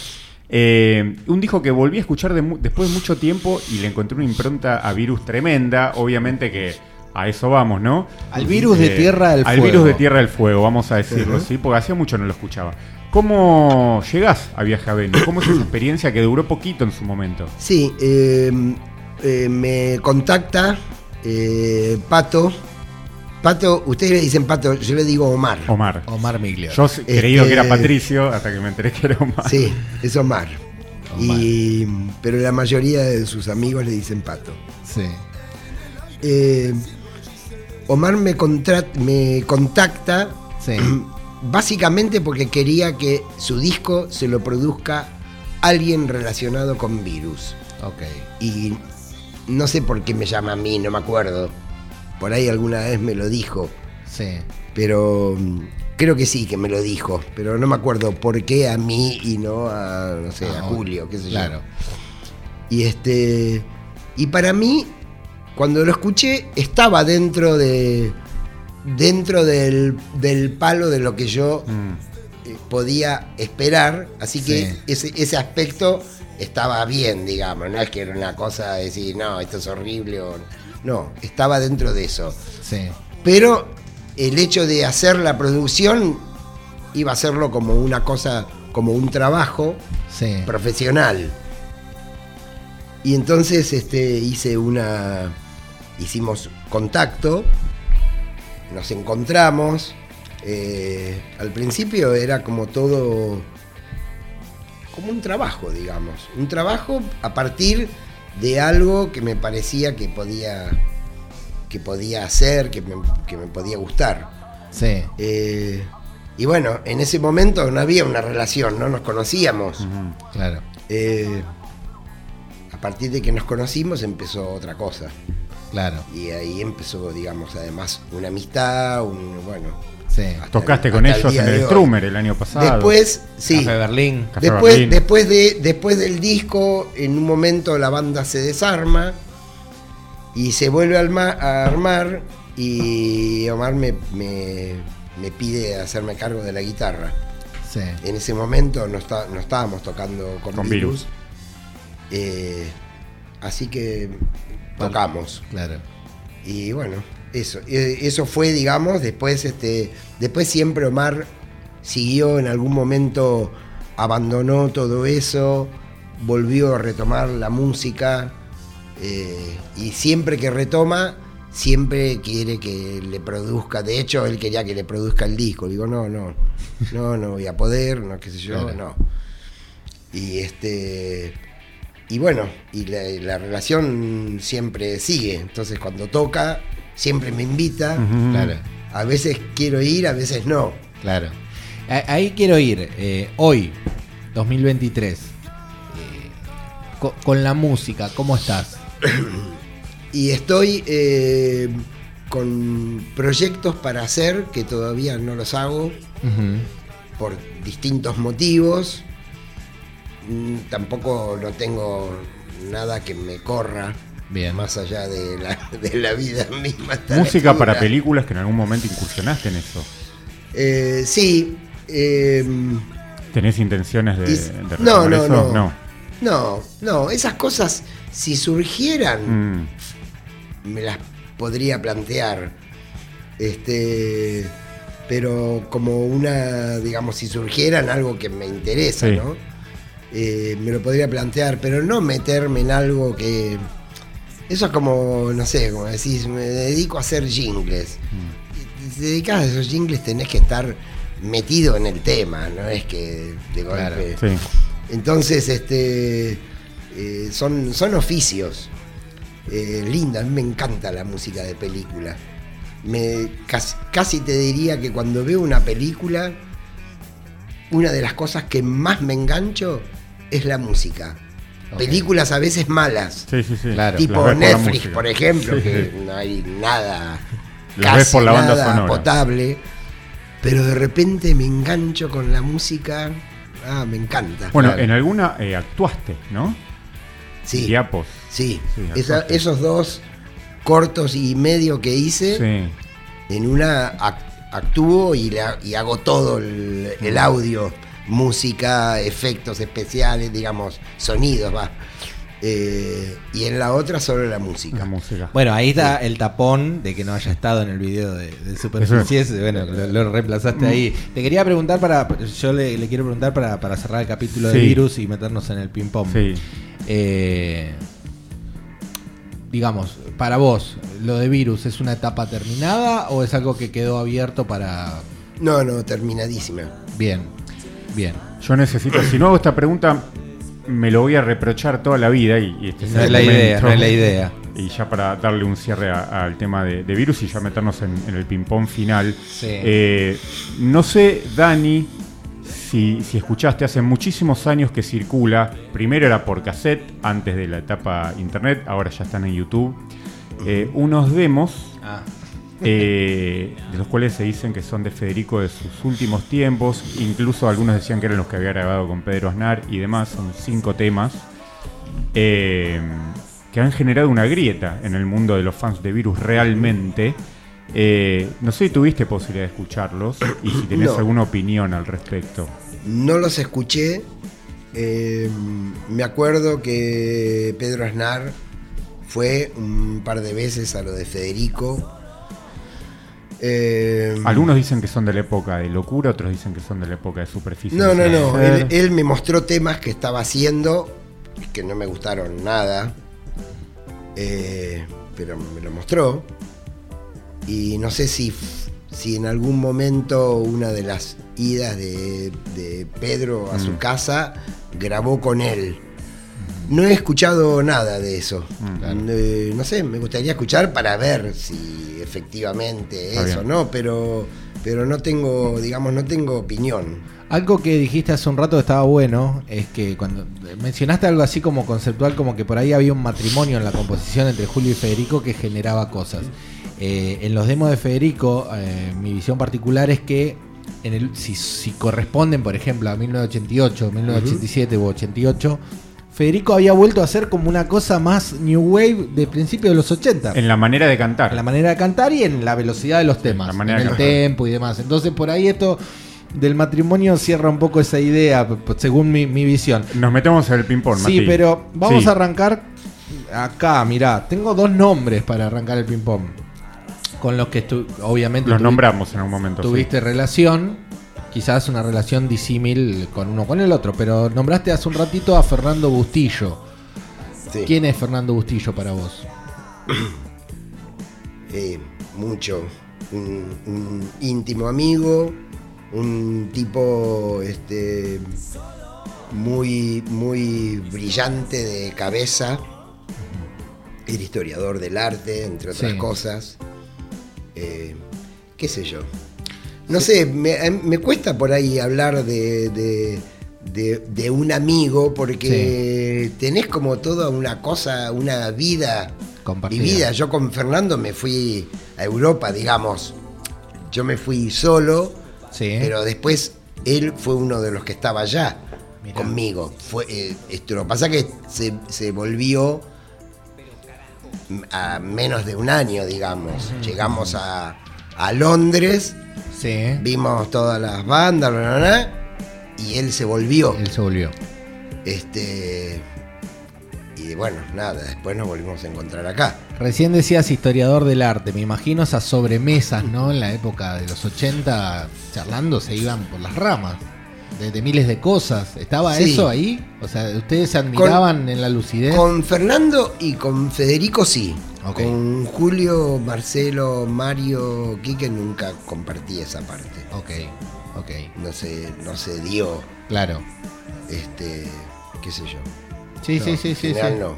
Eh, un disco que volví a escuchar de después de mucho tiempo y le encontré una impronta a Virus tremenda. Obviamente que a eso vamos, ¿no? Al virus de Tierra del Al Fuego. virus de Tierra del Fuego, vamos a decirlo, ¿sí? Porque hacía mucho no lo escuchaba. ¿Cómo llegás a Viaje a Venus? ¿Cómo es esa experiencia que duró poquito en su momento? Sí, eh, eh, me contacta eh, Pato. Pato, ustedes le dicen Pato, yo le digo Omar. Omar. Omar Miglio. Yo he creído que era Este- Patricio hasta que me enteré que era Omar. Sí, es Omar. Omar. Y, pero la mayoría de sus amigos le dicen Pato. Sí. Eh, Omar me, me contacta Sí. <clears throat> básicamente porque quería que su disco se lo produzca alguien relacionado con virus. Ok. Y no sé por qué me llama a mí, no me acuerdo. Por ahí alguna vez me lo dijo, Sí. pero mm, creo que sí que me lo dijo, pero no me acuerdo por qué a mí y no a, no sé, a Ah, Julio, qué sé yo. Claro. Y este. Y para mí, cuando lo escuché, estaba dentro de. dentro del, del palo de lo que yo Mm. eh, podía esperar. Así que Sí. ese, ese aspecto estaba bien, digamos. No es que era una cosa de decir, no, esto es horrible. o- no, estaba dentro de eso. Sí. Pero el hecho de hacer la producción iba a hacerlo como una cosa, como un trabajo Sí. profesional. Y entonces este, hice una. Hicimos contacto, nos encontramos. eh, al principio era como todo. Como un trabajo, digamos. Un trabajo a partir de algo que me parecía que podía. que podía hacer, que me, que me podía gustar. Sí. Eh, y bueno, en ese momento no había una relación, no nos conocíamos. Claro. Eh, a partir de que nos conocimos empezó otra cosa. Claro. Y ahí empezó, digamos, además una amistad, un, bueno. Sí. Tocaste con el ellos en el. Strummer el año pasado. Después, sí. Café Berlín. Café Después, Berlín. después, de, después del disco, en un momento la banda se desarma y se vuelve a arma- a armar y Omar me, me- me pide hacerme cargo de la guitarra. Sí. En ese momento no, está- no estábamos tocando con, Con virus. Virus. Eh, así que tocamos. Claro. Y bueno, eso. Eh, Eso fue, digamos, después, este, después siempre Omar siguió en algún momento, abandonó todo eso, volvió a retomar la música. eh, y siempre que retoma, siempre quiere que le produzca. De hecho, él quería que le produzca el disco. Digo, no, no, no, no voy a poder, no, qué sé yo, Claro. no. Y este. Y bueno, y la, la relación siempre sigue. Entonces cuando toca, siempre me invita. Claro. A veces quiero ir, a veces no. Claro. Ahí quiero ir. eh, hoy, 2023. eh, co- con la música, ¿cómo estás? <clears throat> Y estoy eh, con proyectos para hacer que todavía no los hago por distintos motivos. Mm, Tampoco no tengo nada que me corra Bien. más allá de la, de la vida misma. Música para películas que en algún momento incursionaste en eso. Eh, sí. eh, ¿Tenés intenciones de, de no, no, eso? no. No, no, esas cosas, si surgieran, Mm, me las podría plantear. Este, pero como una, digamos, si surgieran algo que me interesa, Sí. ¿no? Eh, me lo podría plantear, pero no meterme en algo que. Eso es como, no sé, como decís, me dedico a hacer jingles. mm. Si te dedicas a esos jingles tenés que estar metido en el tema, no es que de Claro, golpe. Sí. Entonces, este, eh, son, son oficios. Eh, linda, a mí me encanta la música de película. Me, casi, casi te diría que cuando veo una película, una de las cosas que más me engancho es la música. Películas a veces malas. Sí, sí, sí. Claro. Tipo Netflix, por, ejemplo, que no hay nada, casi por la banda nada potable. Pero de repente me engancho con la música. Ah, me encanta. Bueno, en alguna eh, actuaste, ¿no? Sí. Diapos. Sí. esos dos cortos y medio que hice, en una actúo y, y hago todo el, el audio música, efectos especiales, digamos, sonidos, va. Eh, y en la otra solo la música. Bueno, ahí está el tapón de que no haya estado en el video de, de Superficies. Bueno, lo, reemplazaste ahí. Te quería preguntar para. Yo le, quiero preguntar para, cerrar el capítulo de virus y meternos en el ping-pong. Eh, digamos, para vos, ¿lo de virus es una etapa terminada o es algo que quedó abierto para.? No, no, terminadísima. Bien. Bien. Yo necesito, si no hago esta pregunta, me lo voy a reprochar toda la vida y, este no es la idea, no es la idea. Y ya para darle un cierre al tema de, virus y ya meternos en, el ping-pong final. Eh, no sé, Dani, si, escuchaste, hace muchísimos años que circula. Primero era por cassette, antes de la etapa internet, ahora ya están en YouTube. Eh, unos demos. Ah. Eh, de los cuales se dicen que son de Federico de sus últimos tiempos, incluso algunos decían que eran los que había grabado con Pedro Aznar y demás, son cinco temas, eh, que han generado una grieta en el mundo de los fans de Virus realmente. Eh, no sé si tuviste posibilidad de escucharlos y si tenés alguna opinión al respecto. No los escuché. me acuerdo que Pedro Aznar fue un par de veces a lo de Federico eh, Algunos dicen que son de la época de locura, otros dicen que son de la época de superficie. No, no, no. Él, me mostró temas que estaba haciendo que no me gustaron nada. Eh, pero me lo mostró. Y no sé si, si en algún momento una de las idas de, Pedro a su mm. casa grabó con él. No he escuchado nada de eso. Mm. Eh, no sé, me gustaría escuchar para ver si efectivamente eso, ¿no? Pero, pero no tengo, digamos, no tengo opinión. Algo que dijiste hace un rato que estaba bueno es que cuando mencionaste algo así como conceptual, como que por ahí había un matrimonio en la composición entre Julio y Federico que generaba cosas. Eh, en los demos de Federico, eh, mi visión particular es que en el, si, corresponden, por ejemplo, a 1988, 1987 u 88, Federico había vuelto a hacer como una cosa más New Wave de principios de los 80. En la manera de cantar. En la manera de cantar y en la velocidad de los temas. en el tempo y demás. Entonces por ahí esto del matrimonio cierra un poco esa idea, según mi, visión. Nos metemos en el ping-pong, Sí, pero vamos a arrancar acá, mirá. Tengo dos nombres para arrancar el ping-pong. Con los que obviamente... Los nombramos en un momento. Tuviste relación quizás una relación disímil con uno con el otro, pero nombraste hace un ratito a Fernando Bustillo. ¿Quién es Fernando Bustillo para vos? <clears throat> Eh, mucho. Un, íntimo amigo, un tipo este, muy, muy brillante de cabeza, el historiador del arte, entre otras cosas. Eh, ¿Qué sé yo? No sé, me, cuesta por ahí hablar de, de, un amigo porque tenés como toda una cosa, una vida vivida. Yo con Fernando me fui a Europa, digamos. Yo me fui solo, pero después él fue uno de los que estaba allá conmigo. Fue, eh, esto, lo que pasa es que se, se, volvió a menos de un año, digamos. Llegamos a, a Londres Vimos todas las bandas, y él se volvió. Él se volvió. Este. Y bueno, nada, después nos volvimos a encontrar acá. Recién decías historiador del arte, me imagino esas sobremesas, ¿no? En la época de los 80, charlando, se iban por las ramas. De, miles de cosas. ¿Estaba eso ahí? O sea, ¿ustedes se admiraban en la lucidez? Con Fernando y con Federico sí. Con Julio, Marcelo, Mario, Quique nunca compartí esa parte. Ok, ok. No se, no se dio. Claro. Este, qué sé yo. Sí, sí, sí, sí, no.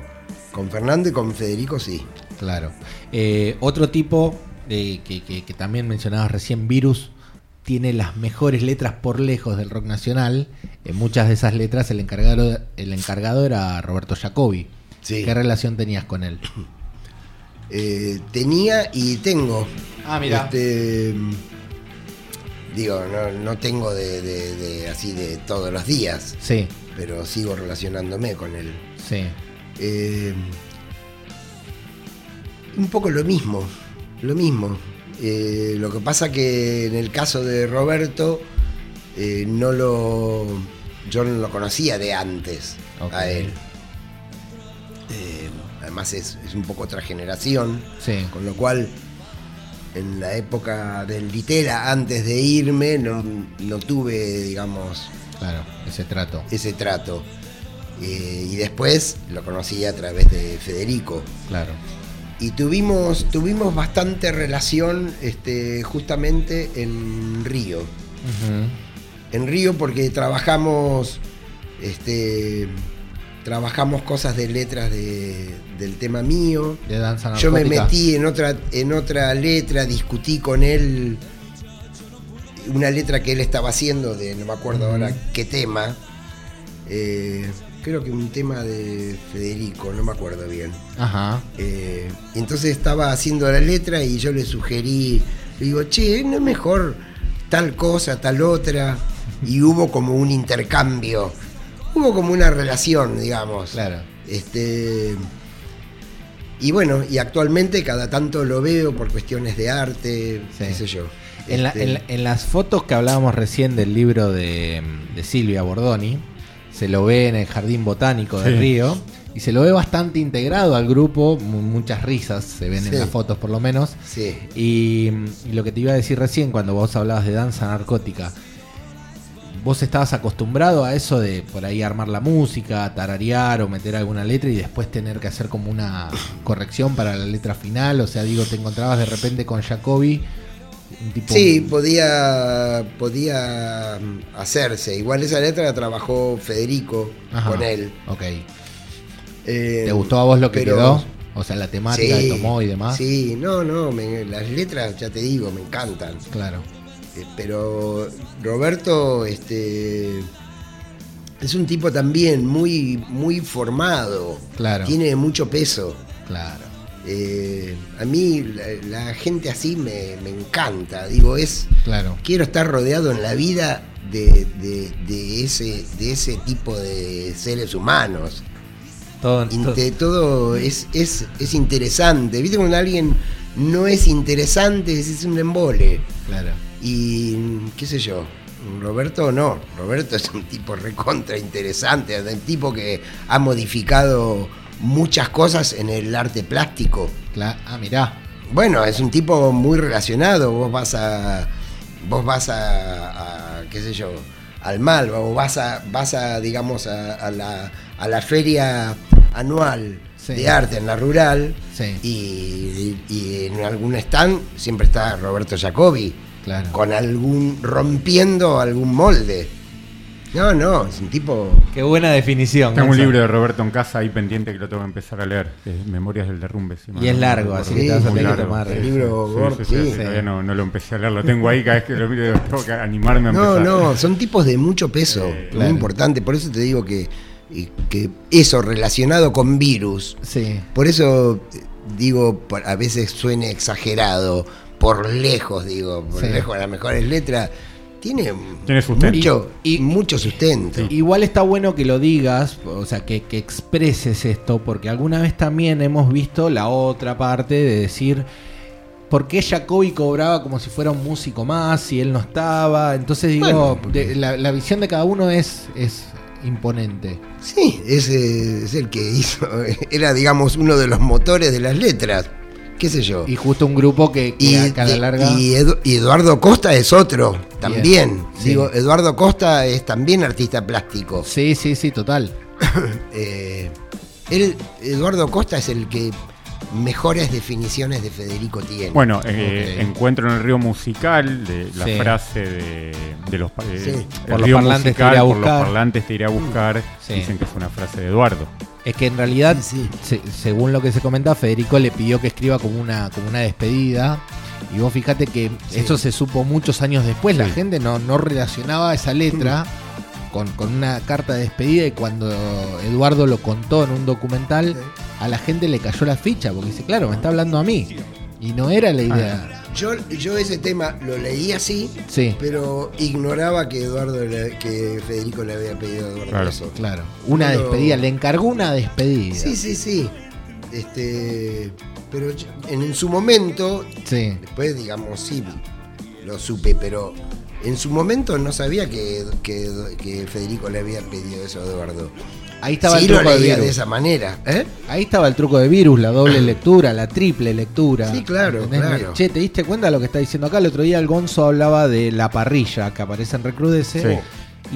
Con Fernando y con Federico sí. Claro. Eh, otro tipo que, que, también mencionabas recién, Virus, tiene las mejores letras por lejos del rock nacional. En muchas de esas letras el encargado, el encargado era Roberto Jacobi. ¿Qué relación tenías con él? <coughs> Eh, tenía y tengo. Ah, mira. Este, digo, no, tengo de, así de todos los días. Sí. Pero sigo relacionándome con él. Sí. Eh, un poco lo mismo, lo mismo. Eh, lo que pasa que en el caso de Roberto, eh, no lo. Yo no lo conocía de antes a él. Además es, un poco otra generación. Sí. Con lo cual, en la época del Litera, antes de irme, no, no tuve, digamos. Claro, ese trato. Ese trato. Eh, y después lo conocí a través de Federico. Claro. Y tuvimos, tuvimos bastante relación este, justamente en Río. En Río porque trabajamos, este, trabajamos cosas de letras del tema mío. De danza Yo me metí en otra, en otra letra, discutí con él una letra que él estaba haciendo de no me acuerdo ahora qué tema. Eh, creo que un tema de Federico, no me acuerdo bien. Ajá. Eh, entonces estaba haciendo la letra y yo le sugerí, le digo, che, ¿no es mejor tal cosa, tal otra? Y hubo como un intercambio, hubo como una relación, digamos. Claro. Este. Y bueno, y actualmente cada tanto lo veo por cuestiones de arte, qué sé yo. Este en, las fotos que hablábamos recién del libro de, de Silvia Bordoni, se lo ve en el jardín botánico del río y se lo ve bastante integrado al grupo, muchas risas se ven en las fotos por lo menos. Sí. Y, lo que te iba a decir recién cuando vos hablabas de danza narcótica, vos estabas acostumbrado a eso de por ahí armar la música, tararear o meter alguna letra y después tener que hacer como una corrección para la letra final, o sea, digo, te encontrabas de repente con Jacobi Sí, podía, podía mm, hacerse. Igual esa letra la trabajó Federico con él. Ok. Eh, ¿Te gustó a vos lo que quedó? O sea, la temática que tomó y demás. Sí, no, no, las letras, ya te digo, me encantan. Claro. Pero Roberto, este. Es un tipo también muy, muy formado. Claro. Tiene mucho peso. Claro. Eh, a mí la, gente así me, encanta. Digo, es. Claro. Quiero estar rodeado en la vida de, ese, de ese tipo de seres humanos. Todo, todo, es, es, es, interesante. ¿Viste cuando alguien no es interesante? Es un embole. Claro. Y qué sé yo. Roberto no, Roberto es un tipo recontra interesante, un tipo que ha modificado muchas cosas en el arte plástico. ah, mirá. Bueno, es un tipo muy relacionado. Vos vas a. Vos vas a. qué sé yo. Al mal, o vas a, vas a digamos, a, la, a la feria anual de arte en la rural y, en algún stand siempre está Roberto Jacobi con algún rompiendo algún molde. No, no, es un tipo. Qué buena definición. Tengo un libro de Roberto en casa ahí pendiente que lo tengo que empezar a leer. Memorias del Derrumbe. y es largo, así que te vas a tener que tomar. El libro sí, Todavía no, lo empecé a leer, lo tengo ahí. Cada vez que lo miro, tengo que animarme a empezar. No, no, son tipos de mucho peso. muy importante. Por eso te digo que, que eso relacionado con virus. Sí. Por eso digo, a veces suene exagerado. Por lejos, digo, por lejos, las mejores letras tiene, Mucho, y, mucho sustento. Igual está bueno que lo digas, o sea, que, expreses esto, porque alguna vez también hemos visto la otra parte de decir, ¿por qué Jacobi cobraba como si fuera un músico más y él no estaba? Entonces digo, la, visión de cada uno es, es imponente. Sí, ese es el que hizo, <laughs> era digamos uno de los motores de las letras qué sé yo. Y justo un grupo que, y, a larga. Y, Eduardo Costa es otro, también. Digo, Eduardo Costa es también artista plástico. Sí, sí, sí, total. <coughs> Eh, él, Eduardo Costa es el que mejores definiciones de Federico tiene. Bueno, eh, encuentro en el río musical de la frase de, los, eh, por, los parlantes musical, por los parlantes te iré a buscar. Dicen que es una frase de Eduardo. Es que en realidad, según lo que se comenta, Federico le pidió que escriba como una, como una despedida. Y vos fíjate que eso se supo muchos años después. La gente no, no relacionaba esa letra con, una carta de despedida y cuando Eduardo lo contó en un documental, a la gente le cayó la ficha porque dice, claro, me está hablando a mí. Y no era la idea. Yo, yo ese tema lo leí así, pero ignoraba que Eduardo que Federico le había pedido a Eduardo claro, Claro, una despedida, le encargó una despedida. Sí, sí, sí. Este, pero en, su momento, después digamos sí, lo supe, pero en su momento no sabía que, que Federico le había pedido eso a Eduardo. Ahí estaba el truco de, esa manera. ¿eh? Ahí estaba el truco de virus, la doble lectura, la triple lectura. Sí, claro, claro. Che, ¿te diste cuenta de lo que está diciendo acá? El otro día el Gonzo hablaba de la parrilla que aparece en Recrudece.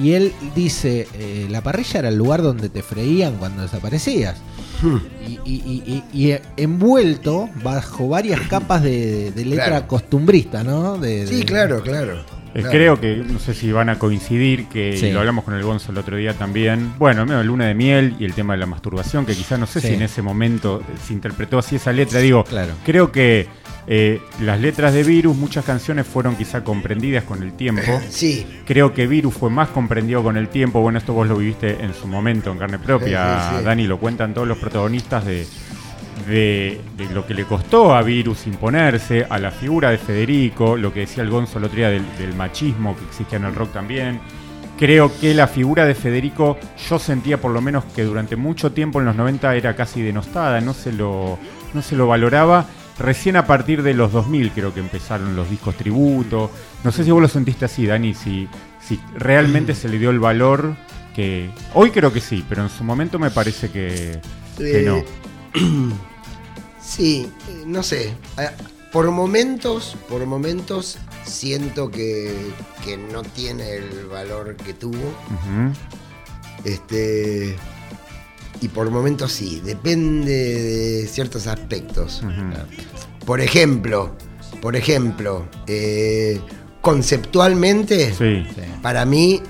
Y él dice, eh, la parrilla era el lugar donde te freían cuando desaparecías. Hmm. Y, envuelto bajo varias capas de, letra costumbrista, ¿no? sí, claro, claro. Creo que, no sé si van a coincidir, que lo hablamos con el Gonzo el otro día también. Bueno, medio luna de miel y el tema de la masturbación, que quizás no sé si en ese momento se interpretó así esa letra. Digo, claro. creo que eh, las letras de Virus, muchas canciones fueron quizá comprendidas con el tiempo. <laughs> Sí. Creo que Virus fue más comprendido con el tiempo. Bueno, esto vos lo viviste en su momento en carne propia, Dani, lo cuentan todos los protagonistas de de, lo que le costó a Virus imponerse, a la figura de Federico, lo que decía el Gonzo el otro día del, machismo que existía en el rock también. Creo que la figura de Federico, yo sentía por lo menos que durante mucho tiempo en los 90 era casi denostada, no se lo, no se lo valoraba. Recién a partir de los 2000 creo que empezaron los discos tributo. No sé si vos lo sentiste así, Dani, si, si realmente se le dio el valor que... Hoy creo que sí, pero en su momento me parece que, que no. <clears throat> Sí, eh, no sé. Por momentos, por momentos siento que, no tiene el valor que tuvo. Este. Y por momentos sí, depende de ciertos aspectos. Por ejemplo, por ejemplo, eh, conceptualmente, para mí,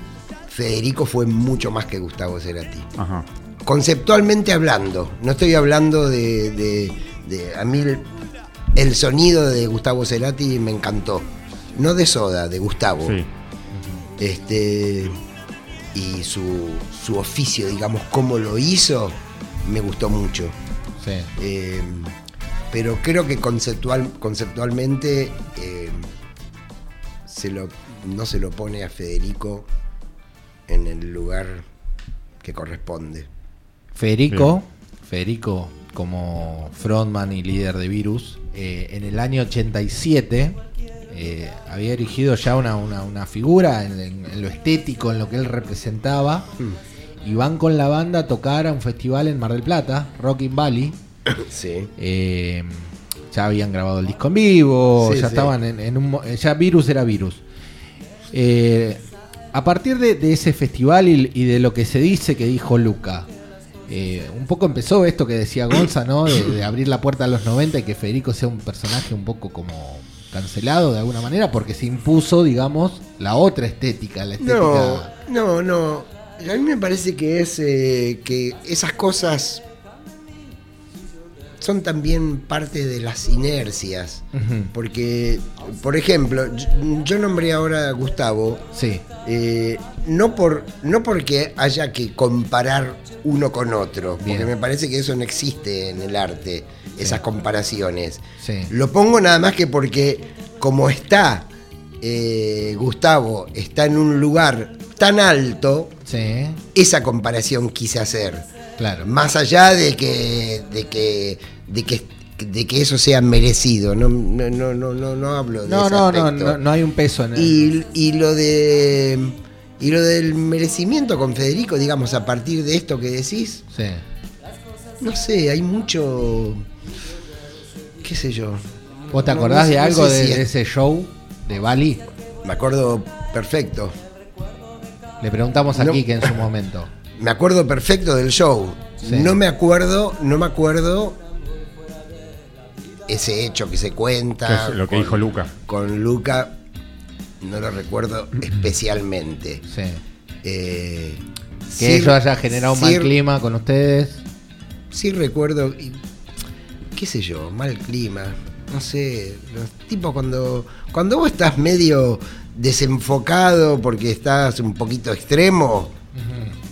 Federico fue mucho más que Gustavo Cerati. Conceptualmente hablando, no estoy hablando de a mí el, sonido de Gustavo Cerati me encantó. No de Soda, de Gustavo. Este y su, su, oficio, digamos, cómo lo hizo, me gustó mucho. Eh, pero creo que conceptual, conceptualmente eh, se lo, no se lo pone a Federico en el lugar que corresponde. Federico, Federico como frontman y líder de Virus, eh, en el año 87 eh, había erigido ya una, figura en, lo estético, en lo que él representaba, hmm. y van con la banda a tocar a un festival en Mar del Plata, Rocking Valley. <coughs> Sí. Eh, ya habían grabado el disco en vivo, ya estaban en, un... Ya Virus era Virus. a partir de, ese festival y de lo que se dice que dijo Luca, eh, un poco empezó esto que decía Gonza, ¿no? De, abrir la puerta a los 90 y que Federico sea un personaje un poco como cancelado de alguna manera, porque se impuso, digamos, la otra estética, la estética. No, no, no. A mí me parece que es eh, que esas cosas son también parte de las inercias. Porque, por ejemplo, yo, nombré ahora a Gustavo. Sí. Eh, no, por, no porque haya que comparar uno con otro, porque me parece que eso no existe en el arte, esas comparaciones. Lo pongo nada más que porque como está eh, Gustavo, está en un lugar tan alto, esa comparación quise hacer. Claro. Más allá de que, de que, de que, de que eso sea merecido. No, no, no, no, no hablo de no, ese no, no, no, no hay un peso en y, y lo de y lo del merecimiento con Federico, digamos, a partir de esto que decís. Sí. No sé, hay mucho. qué sé yo. ¿Vos te acordás de algo de, ese show de Bali? Me acuerdo perfecto. Le preguntamos aquí que en su momento me acuerdo perfecto del show. No me acuerdo, no me acuerdo ese hecho que se cuenta. lo que dijo Luca. Con Luca, no lo recuerdo <clears throat> especialmente. Sí. Eh, que eso haya generado un mal clima con ustedes. Sí recuerdo, qué sé yo, mal clima. no sé, los tipos cuando, cuando vos estás medio desenfocado porque estás un poquito extremo,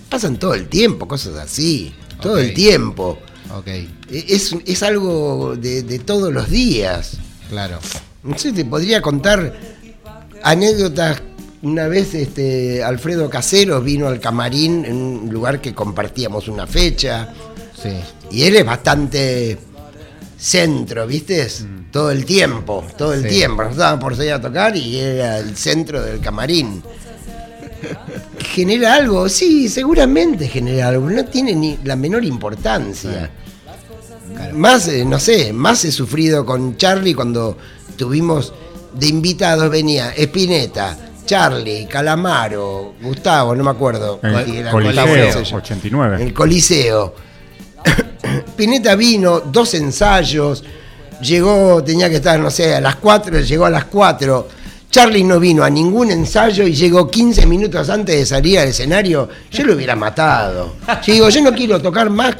pasan todo el tiempo, cosas así, todo el tiempo. Okay. E, es, es algo de, de, todos los días. Claro. No sé, te podría contar anécdotas. Una vez este, Alfredo Caseros vino al camarín en un lugar que compartíamos una fecha. Sí. Y él es bastante centro, ¿viste? Mm. Todo el tiempo, todo el tiempo. Nos estaban por salir a tocar y era el centro del camarín. ¿Genera algo? Sí, seguramente genera algo. No tiene ni la menor importancia. Más, eh, no sé, más he sufrido con Charlie cuando tuvimos de invitados, venía Espineta, Charlie, Calamaro, Gustavo, no me acuerdo. El Coliseo, 89. El Coliseo. <coughs> Pineta vino, dos ensayos, llegó, tenía que estar, no sé, a las 4, llegó a las 4. Charlie no vino a ningún ensayo y llegó 15 minutos antes de salir al escenario. Yo lo hubiera matado. Yo digo, yo no quiero tocar más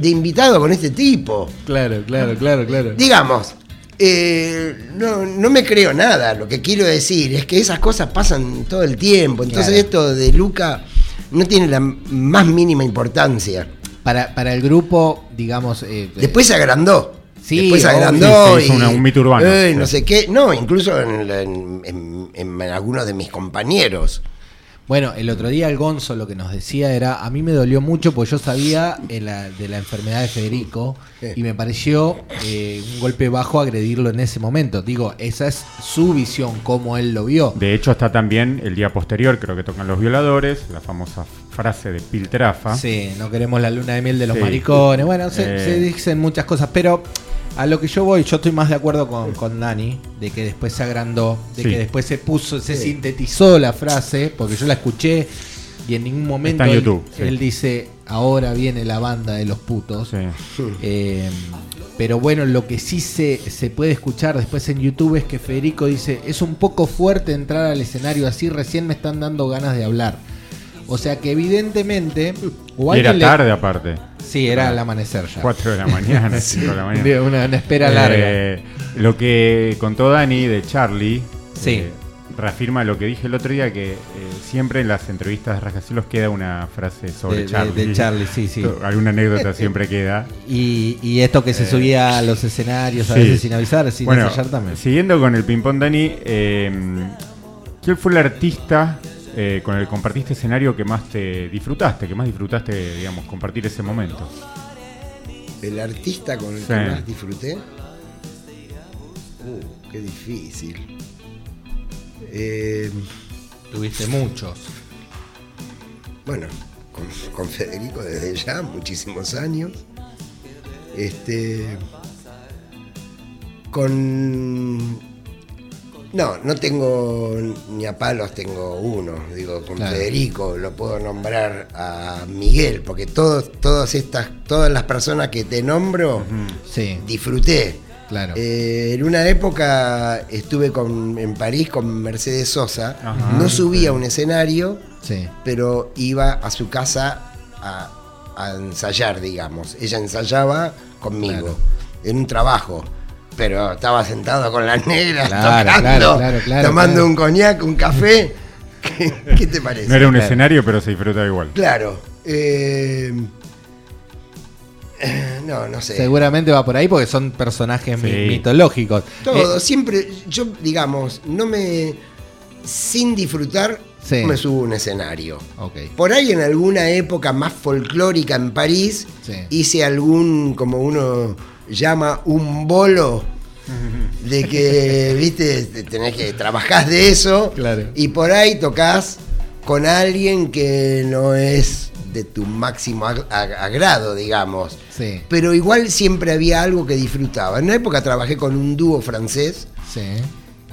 de invitado con este tipo. Claro, claro, claro, claro. Digamos, eh, no, no, me creo nada. Lo que quiero decir es que esas cosas pasan todo el tiempo. Entonces esto de Luca no tiene la más mínima importancia. Para, para el grupo, digamos... Eh, Después se agrandó. Sí, Después y, un mito urbano. Eh, no sé qué. No, incluso en, en algunos de mis compañeros. Bueno, el otro día el Gonzo lo que nos decía era, a mí me dolió mucho porque yo sabía de la enfermedad de Federico y me pareció eh, un golpe bajo agredirlo en ese momento. Digo, esa es su visión, como él lo vio. De hecho está también el día posterior, creo que tocan los violadores, la famosa frase de Piltrafa. Sí, no queremos la luna de miel de los maricones. Bueno, se, eh. se dicen muchas cosas, pero a lo que yo voy, yo estoy más de acuerdo con, con Dani, de que después se agrandó, de que después se puso, se sintetizó la frase, porque yo la escuché y en ningún momento él, dice, ahora viene la banda de los putos. Eh, pero bueno, lo que sí se, se puede escuchar después en YouTube es que Federico dice, es un poco fuerte entrar al escenario así, recién me están dando ganas de hablar. O sea que evidentemente... era tarde aparte. Sí, era el amanecer ya. 4 de la mañana, <laughs> <laughs> 5 de la mañana. Una, espera larga. Eh, lo que contó Dani de Charlie. Sí. Eh, reafirma lo que dije el otro día, que eh, siempre en las entrevistas de Rascacielos queda una frase sobre Charlie. De, Charlie, sí, <laughs> sí. Alguna anécdota siempre queda. Y, esto que se subía a los escenarios a veces sin avisar, sin bueno, también. Siguiendo con el ping-pong, Dani, ¿quién fue el artista eh, con el que compartiste escenario que más te disfrutaste, que más disfrutaste, digamos, compartir ese momento? El artista con el que más disfruté. Uh, qué difícil. Eh, Tuviste muchos. Bueno, con, Federico desde ya, muchísimos años. Este. Con no, no tengo ni a palos, tengo uno. Digo, con Federico lo puedo nombrar a Miguel, porque todos, todas estas, todas las personas que te nombro, disfruté. Claro. Eh, en una época estuve con, en París con Mercedes Sosa. no subía a un escenario, pero iba a su casa a, ensayar, digamos. Ella ensayaba conmigo en un trabajo pero estaba sentado con la negra tocando, tomando un coñac, un café. <laughs> ¿Qué, te parece? No era un escenario, pero se disfruta igual. Claro. Eh, no, no sé. Seguramente va por ahí porque son personajes mitológicos. Todo, eh, siempre, yo digamos, no me. Sin disfrutar, me subo a un escenario. Por ahí en alguna época más folclórica en París, hice algún, como uno llama un bolo de que, <laughs> viste, tenés que trabajar de eso y por ahí tocas con alguien que no es de tu máximo agrado, digamos. Pero igual siempre había algo que disfrutaba. En una época trabajé con un dúo francés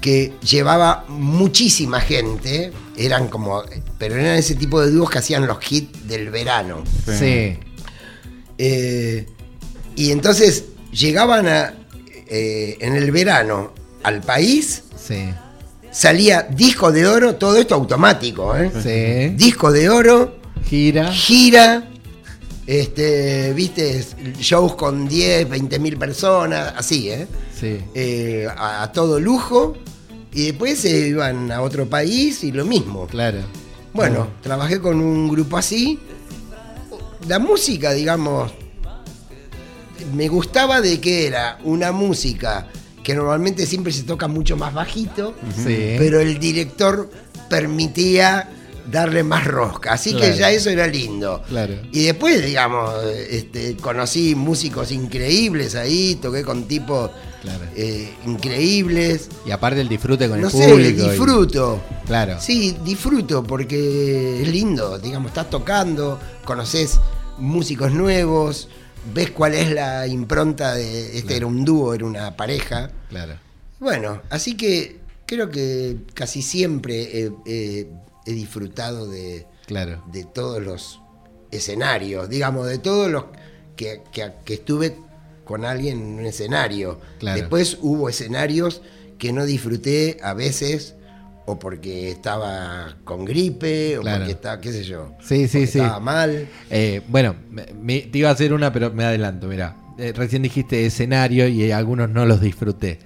que llevaba muchísima gente. Eran como. Pero eran ese tipo de dúos que hacían los hits del verano. Sí. Eh, y entonces llegaban a, eh, en el verano al país, salía disco de oro, todo esto automático, ¿eh? Disco de oro, gira, gira, este, viste, shows con 10, 20 mil personas, así, ¿eh? eh, a, todo lujo, y después se iban a otro país y lo mismo. Claro. Bueno, trabajé con un grupo así. La música, digamos, me gustaba de que era una música que normalmente siempre se toca mucho más bajito, pero el director permitía darle más rosca. Así que ya eso era lindo. Y después, digamos, este, conocí músicos increíbles ahí, toqué con tipos eh, increíbles. Y aparte el disfrute con el público. Sé, disfruto. Claro. Sí, disfruto porque es lindo. Digamos, estás tocando, conoces músicos nuevos ves cuál es la impronta de. Este era un dúo, era una pareja. Claro. Bueno, así que creo que casi siempre he, disfrutado de, claro. de todos los escenarios, digamos, de todos los que, que, estuve con alguien en un escenario. Después hubo escenarios que no disfruté a veces o porque estaba con gripe, o porque estaba, qué sé yo. Sí, sí, sí. Estaba mal. Eh, bueno, te iba a hacer una, pero me adelanto, mira. Eh, recién dijiste escenario y algunos no los disfruté.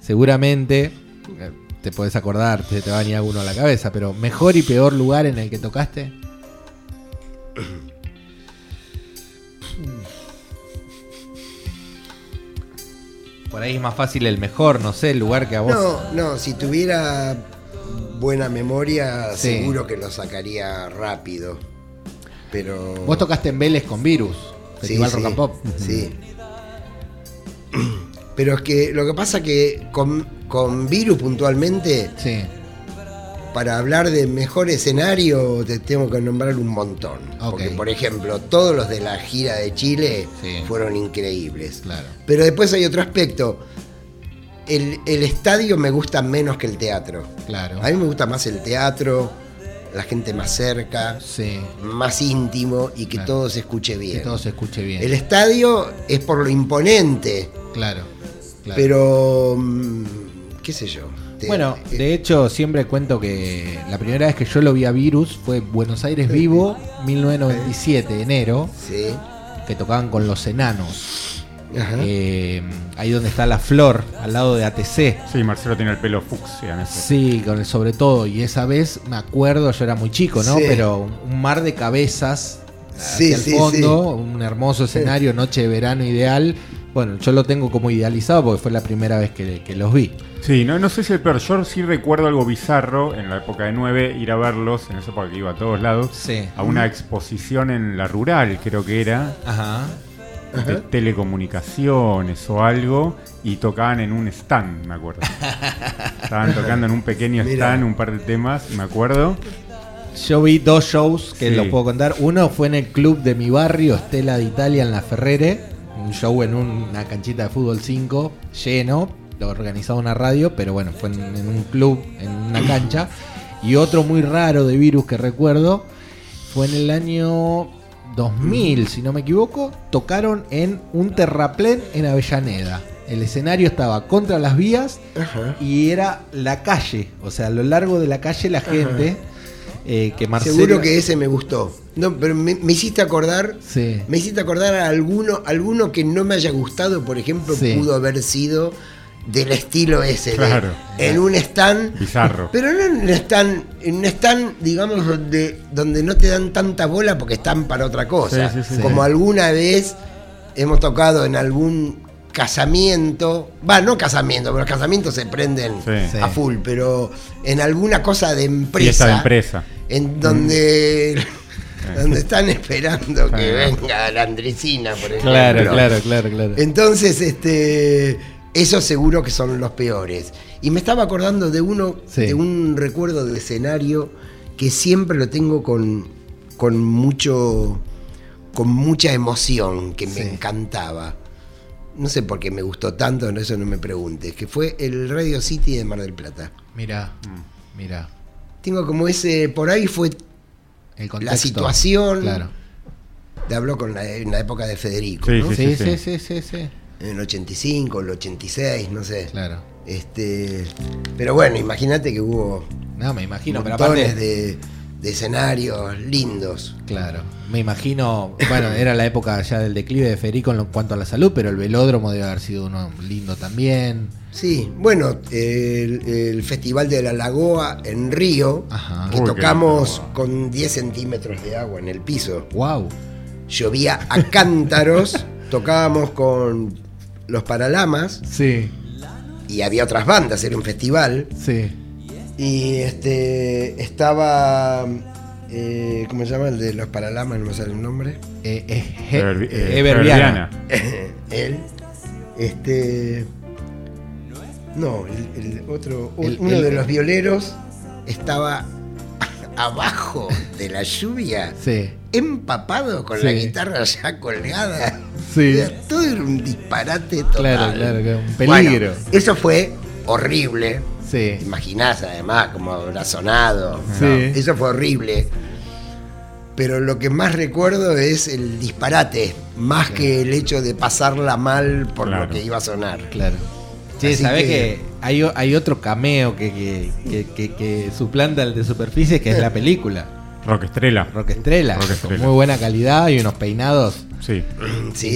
Seguramente, eh, te podés acordar, te, te va a venir alguno a la cabeza, pero mejor y peor lugar en el que tocaste. Por ahí es más fácil el mejor, no sé, el lugar que a vos. No, no, si tuviera buena memoria, seguro que lo sacaría rápido. Pero. Vos tocaste en Vélez con Virus, Festival Rock and Pop. Sí. <clears throat> Pero es que lo que pasa que con, con Virus puntualmente. Sí. Para hablar de mejor escenario te tengo que nombrar un montón. Porque, por ejemplo, todos los de la gira de Chile fueron increíbles. Claro. Pero después hay otro aspecto el, estadio me gusta menos que el teatro. Claro. A mí me gusta más el teatro, la gente más cerca, más íntimo y que todo se escuche bien. Que todo se escuche bien. El estadio es por lo imponente. Claro. Pero, mm, qué sé yo. bueno, eh, de hecho, siempre cuento que la primera vez que yo lo vi a Virus fue Buenos Aires Vivo, 1997, enero. Sí. Que tocaban con los enanos. Eh, ahí donde está la flor, al lado de ATC. Sí, Marcelo tiene el pelo fucsia. Sí, con el sobre todo. Y esa vez me acuerdo, yo era muy chico, ¿no? Pero un mar de cabezas hacia el fondo, un hermoso escenario, noche de verano ideal. Bueno, yo lo tengo como idealizado porque fue la primera vez que, los vi. Sí, no, no sé si el peor. Yo sí recuerdo algo bizarro en la época de 9, ir a verlos, en esa época que iba a todos lados, a una exposición en la rural, creo que era. Ajá de telecomunicaciones o algo y tocaban en un stand, me acuerdo. <laughs> Estaban tocando en un pequeño stand un par de temas, me acuerdo. Yo vi dos shows que los puedo contar. Uno fue en el club de mi barrio, Estela de Italia, en La Ferrere. Un show en una canchita de fútbol 5, lleno. Lo organizaba una radio, pero bueno, fue en, en un club, en una cancha. Y otro muy raro de virus que recuerdo fue en el año 2000, si no me equivoco, tocaron en un terraplén en Avellaneda. El escenario estaba contra las vías y era la calle, o sea, a lo largo de la calle la gente. Eh, que Marcelo... Seguro que ese me gustó. No, pero me, hiciste acordar. Me hiciste acordar a alguno, alguno que no me haya gustado, por ejemplo, pudo haber sido del estilo ese. en un stand. Bizarro. Pero no en un stand, en un stand, digamos, donde, donde no te dan tanta bola porque están para otra cosa. Como alguna vez hemos tocado en algún casamiento. Va, no casamiento, pero los casamientos se prenden a full, pero en alguna cosa de empresa. de empresa. En donde. <laughs> donde están esperando que venga la Andresina, por ejemplo. Claro, claro, claro, claro. Entonces, este esos seguro que son los peores. Y me estaba acordando de uno, de un recuerdo de escenario que siempre lo tengo con, con mucho. con mucha emoción, que me encantaba. No sé por qué me gustó tanto, eso no me preguntes. Que fue el Radio City de Mar del Plata. Mira, mm. mira. Tengo como ese. Por ahí fue la situación. Claro. Te habló con la, en la época de Federico. sí, sí, sí, sí, sí en el 85, el 86, no sé. Claro. Este, pero bueno, imagínate que hubo no, me imagino, montones de, de escenarios lindos. Claro. Me imagino, bueno, era la época ya del declive de Federico en cuanto a la salud, pero el velódromo debe haber sido uno lindo también. Sí, bueno, el, Festival de la Lagoa en Río, que tocamos con 10 centímetros de agua en el piso. ¡Wow! Llovía a cántaros, <laughs> tocábamos con los Paralamas. Sí. Y había otras bandas, era un festival. Sí. Y este estaba. Eh, ¿Cómo se llama? El de los Paralamas, no me sale el nombre. Eh, eh, Everviana. <laughs> Él. Este. No, el, otro. uno de los violeros estaba <laughs> abajo de la lluvia. Sí. Empapado con la guitarra ya colgada. Sí. Todo era un disparate total. Claro, claro, un peligro. eso fue horrible. Sí. Imaginás además cómo habrá sonado. Sí. Eso fue horrible. Pero lo que más recuerdo es el disparate, más que el hecho de pasarla mal por lo que iba a sonar. Claro. Sí, ¿sabés que, hay, hay, otro cameo que, que, suplanta el de superficie, que es la película? Rock Estrella. Rock Estrella. Con muy buena calidad y unos peinados Sí.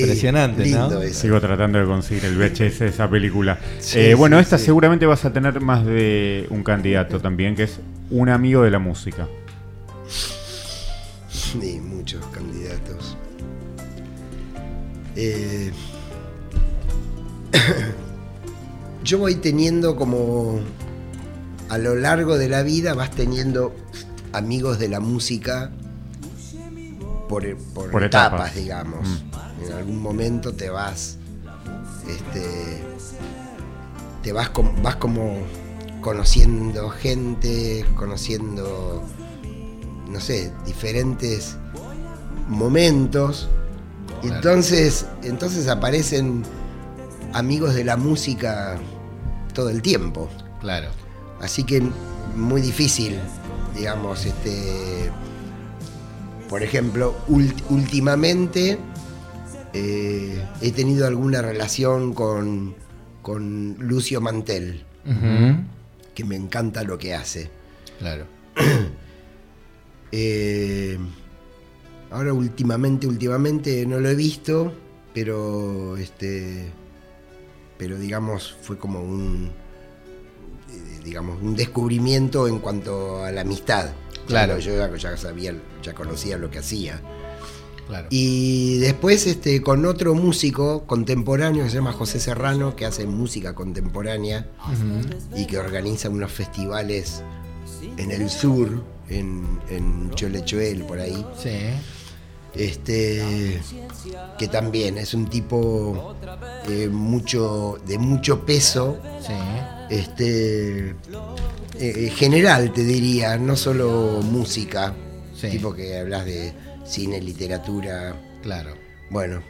Impresionante, ¿no? Sigo tratando de conseguir el VHS de esa película. Eh, bueno, esta seguramente vas a tener más de un candidato también, que es un amigo de la música. Sí, muchos candidatos. Eh, <coughs> yo voy teniendo como a lo largo de la vida vas teniendo amigos de la música por, etapas, digamos. Mm. En algún momento te vas, este, te vas, vas como conociendo gente, conociendo, no sé, diferentes momentos. Entonces, entonces aparecen amigos de la música todo el tiempo. Claro. Así que muy difícil, digamos, este por ejemplo, últimamente eh, he tenido alguna relación con, Lucio Mantel, que me encanta lo que hace. Claro. <clears throat> Eh, ahora últimamente, últimamente no lo he visto, pero este, pero digamos fue como un, digamos un descubrimiento en cuanto a la amistad. Claro. Yo ya, sabía, ya conocía lo que hacía. Y después este, con otro músico contemporáneo que se llama José Serrano, que hace música contemporánea y que organiza unos festivales en el sur, en, en Cholechuel, por ahí. Sí. Este, que también es un tipo de mucho, de mucho peso. Sí. Este, eh, general, te diría, no solo música, tipo que hablas de cine, literatura. Claro. Bueno.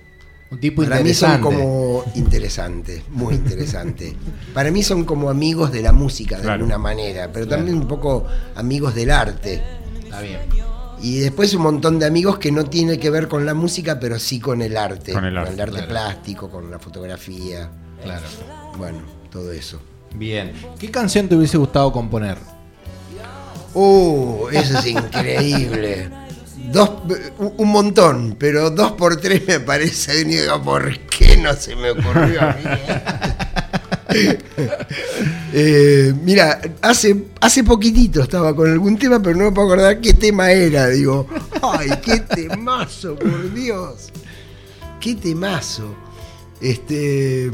Un tipo para mí son como interesante, muy interesante. para mí son como amigos de la música de alguna manera, pero también un poco amigos del arte. Está bien. Y después un montón de amigos que no tiene que ver con la música, pero sí con el arte. Con el arte, plástico, con la fotografía. Claro. Bueno, todo eso. Bien. ¿Qué canción te hubiese gustado componer? Uh, eso es increíble. Dos, un montón, pero dos por tres me parece. Digo, ¿por qué no se me ocurrió a mí? Eh, mira, hace, hace poquitito estaba con algún tema, pero no me puedo acordar qué tema era. Digo, ¡ay, qué temazo, por Dios! ¡Qué temazo! Este